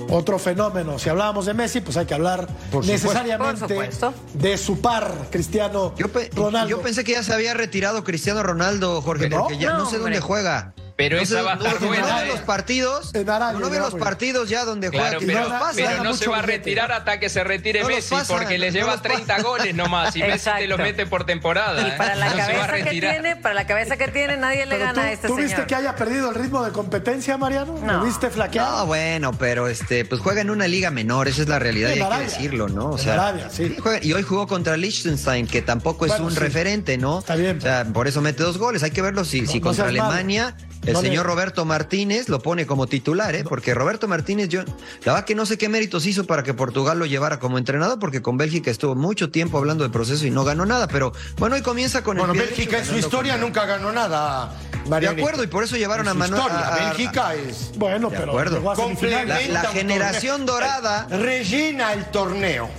[SPEAKER 1] Otro fenómeno. Si hablábamos de Messi, pues hay que hablar
[SPEAKER 3] Por
[SPEAKER 1] necesariamente
[SPEAKER 2] Por
[SPEAKER 1] de su par, Cristiano
[SPEAKER 5] Yo,
[SPEAKER 1] Ronaldo.
[SPEAKER 5] yo pensé que ya se había retirado Cristiano Ronaldo, Jorge,
[SPEAKER 1] ¿No?
[SPEAKER 5] porque ya no,
[SPEAKER 2] No,
[SPEAKER 5] sé
[SPEAKER 2] hombre.
[SPEAKER 5] dónde juega.
[SPEAKER 4] Pero
[SPEAKER 5] no
[SPEAKER 4] esa
[SPEAKER 5] sé-
[SPEAKER 4] va a
[SPEAKER 5] no-
[SPEAKER 4] estar
[SPEAKER 5] no
[SPEAKER 4] buena,
[SPEAKER 5] veo
[SPEAKER 4] ¿eh?
[SPEAKER 5] los partidos.
[SPEAKER 1] En Arabia,
[SPEAKER 5] no veo
[SPEAKER 1] en
[SPEAKER 5] los partidos ya donde juega.
[SPEAKER 4] Claro, pero,
[SPEAKER 1] no pasa,
[SPEAKER 4] pero
[SPEAKER 1] gana
[SPEAKER 4] no se va a retirar hasta que se retire
[SPEAKER 5] No los
[SPEAKER 4] Messi,
[SPEAKER 5] pasa,
[SPEAKER 4] porque le
[SPEAKER 5] no
[SPEAKER 4] lleva
[SPEAKER 5] los pasa.
[SPEAKER 4] 30 goles nomás y Messi te lo
[SPEAKER 2] Exacto.
[SPEAKER 4] mete por temporada.
[SPEAKER 2] Y
[SPEAKER 4] ¿eh?
[SPEAKER 2] para la
[SPEAKER 4] no se va a
[SPEAKER 2] cabeza que
[SPEAKER 4] retirar.
[SPEAKER 2] tiene, para la cabeza que tiene, nadie le
[SPEAKER 1] Pero
[SPEAKER 2] gana
[SPEAKER 1] tú,
[SPEAKER 2] a este
[SPEAKER 1] ¿tú
[SPEAKER 2] señor.
[SPEAKER 1] viste que haya perdido el ritmo de competencia, Mariano?
[SPEAKER 2] No.
[SPEAKER 1] ¿Lo viste flaquear?
[SPEAKER 5] No, bueno, pero este, pues juega en una liga menor, esa es la realidad y hay
[SPEAKER 1] Arabia.
[SPEAKER 5] que decirlo, ¿no? O
[SPEAKER 1] En
[SPEAKER 5] sea,
[SPEAKER 1] Arabia, sí.
[SPEAKER 5] juega- y hoy jugó contra Liechtenstein, que tampoco es
[SPEAKER 1] Bueno,
[SPEAKER 5] un
[SPEAKER 1] sí.
[SPEAKER 5] referente, ¿no?
[SPEAKER 1] Está bien.
[SPEAKER 5] O sea, por eso mete dos goles. Hay que verlo si, si
[SPEAKER 1] no
[SPEAKER 5] contra. Alemania el
[SPEAKER 1] No le-
[SPEAKER 5] señor Roberto Martínez lo pone como titular, ¿eh? Porque Roberto Martínez, yo, la verdad que no sé qué méritos hizo para que Portugal lo llevara como entrenador, porque con Bélgica estuvo mucho tiempo hablando del proceso y no ganó nada. Pero bueno, hoy comienza con
[SPEAKER 3] Bueno,
[SPEAKER 5] el pie
[SPEAKER 3] Bélgica en su historia nunca ganó nada,
[SPEAKER 5] De
[SPEAKER 3] Mariano.
[SPEAKER 5] acuerdo, y por eso llevaron a Manuel.
[SPEAKER 3] historia.
[SPEAKER 5] a- a-
[SPEAKER 3] Bélgica es.
[SPEAKER 1] Bueno,
[SPEAKER 5] De
[SPEAKER 1] pero
[SPEAKER 5] acuerdo.
[SPEAKER 1] llegó a semifinales.
[SPEAKER 5] La-
[SPEAKER 3] complementa
[SPEAKER 5] la generación
[SPEAKER 3] torneo.
[SPEAKER 5] dorada.
[SPEAKER 3] Rellena el torneo.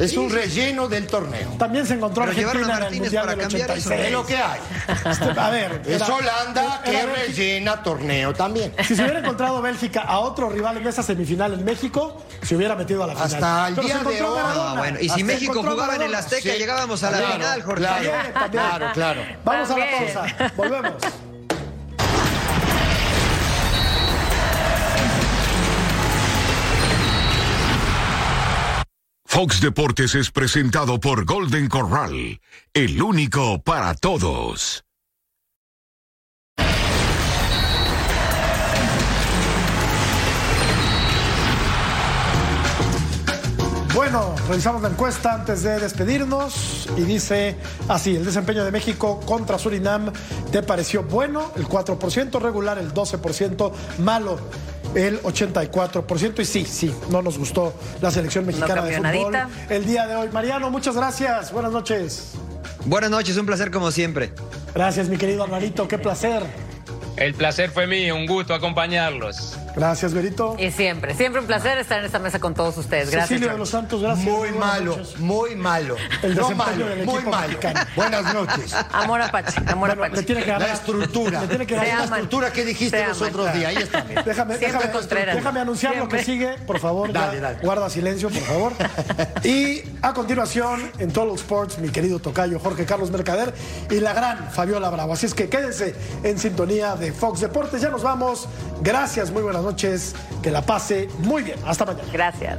[SPEAKER 3] Es un relleno del torneo.
[SPEAKER 1] También se encontró
[SPEAKER 5] Pero
[SPEAKER 1] Argentina
[SPEAKER 5] a
[SPEAKER 1] en el Mundial
[SPEAKER 5] para
[SPEAKER 1] del
[SPEAKER 5] cambiar eso,
[SPEAKER 1] 86.
[SPEAKER 3] Es lo que hay.
[SPEAKER 1] Este, a ver,
[SPEAKER 3] Es
[SPEAKER 1] era-
[SPEAKER 3] Holanda que
[SPEAKER 1] Bélgica.
[SPEAKER 3] rellena torneo también.
[SPEAKER 1] Si se hubiera encontrado Bélgica a otro rival en esa semifinal en México, se hubiera metido a la final.
[SPEAKER 3] Hasta el
[SPEAKER 1] Pero
[SPEAKER 3] día
[SPEAKER 1] se encontró
[SPEAKER 3] de hoy.
[SPEAKER 5] Ah, bueno, y si
[SPEAKER 1] Hasta
[SPEAKER 5] México jugaba en el. Azteca,
[SPEAKER 3] Sí.
[SPEAKER 5] llegábamos a la
[SPEAKER 3] Claro,
[SPEAKER 5] final, Jorge.
[SPEAKER 3] claro. Claro, claro.
[SPEAKER 1] Vamos a la pausa. Volvemos.
[SPEAKER 6] Fox Deportes es presentado por Golden Corral, el único para todos.
[SPEAKER 1] Bueno, revisamos la encuesta antes de despedirnos y dice así, el desempeño de México contra Surinam te pareció bueno, el 4%, regular el 12%, malo el 84% y sí, sí, no nos gustó la selección mexicana de fútbol
[SPEAKER 2] nadita.
[SPEAKER 1] el día de hoy. Mariano, muchas gracias, buenas noches.
[SPEAKER 5] Buenas noches, un placer como siempre.
[SPEAKER 1] Gracias mi querido Alvarito, qué placer.
[SPEAKER 4] El placer fue mío, un gusto acompañarlos.
[SPEAKER 1] Gracias, Berito.
[SPEAKER 2] Y siempre, siempre un placer estar en esta mesa con todos ustedes. Gracias.
[SPEAKER 1] Cecilio de los Santos, gracias.
[SPEAKER 3] Muy
[SPEAKER 1] buenas
[SPEAKER 3] malo,
[SPEAKER 1] noches.
[SPEAKER 3] muy malo.
[SPEAKER 1] El
[SPEAKER 3] no malo,
[SPEAKER 1] del
[SPEAKER 3] muy malo.
[SPEAKER 1] mexicano.
[SPEAKER 3] Buenas noches.
[SPEAKER 2] Amor Apache, amor
[SPEAKER 1] Bueno,
[SPEAKER 2] Apache.
[SPEAKER 1] le tiene que
[SPEAKER 3] La
[SPEAKER 1] ganar.
[SPEAKER 3] estructura.
[SPEAKER 1] Le tiene que
[SPEAKER 2] Se
[SPEAKER 3] la
[SPEAKER 2] aman.
[SPEAKER 3] estructura que dijiste los otros días. Ahí está. mira.
[SPEAKER 1] Déjame, déjame,
[SPEAKER 2] Contreras.
[SPEAKER 1] déjame anunciar lo que sigue, por favor.
[SPEAKER 3] Dale, dale.
[SPEAKER 1] Guarda silencio, por favor. Y a continuación, en Total Sports, mi querido tocayo Jorge Carlos Mercader y la gran Fabiola Bravo. Así es que quédense en sintonía de Fox Deportes. Ya nos vamos. Gracias, muy noches. Que la pase muy bien. Hasta mañana.
[SPEAKER 2] Gracias.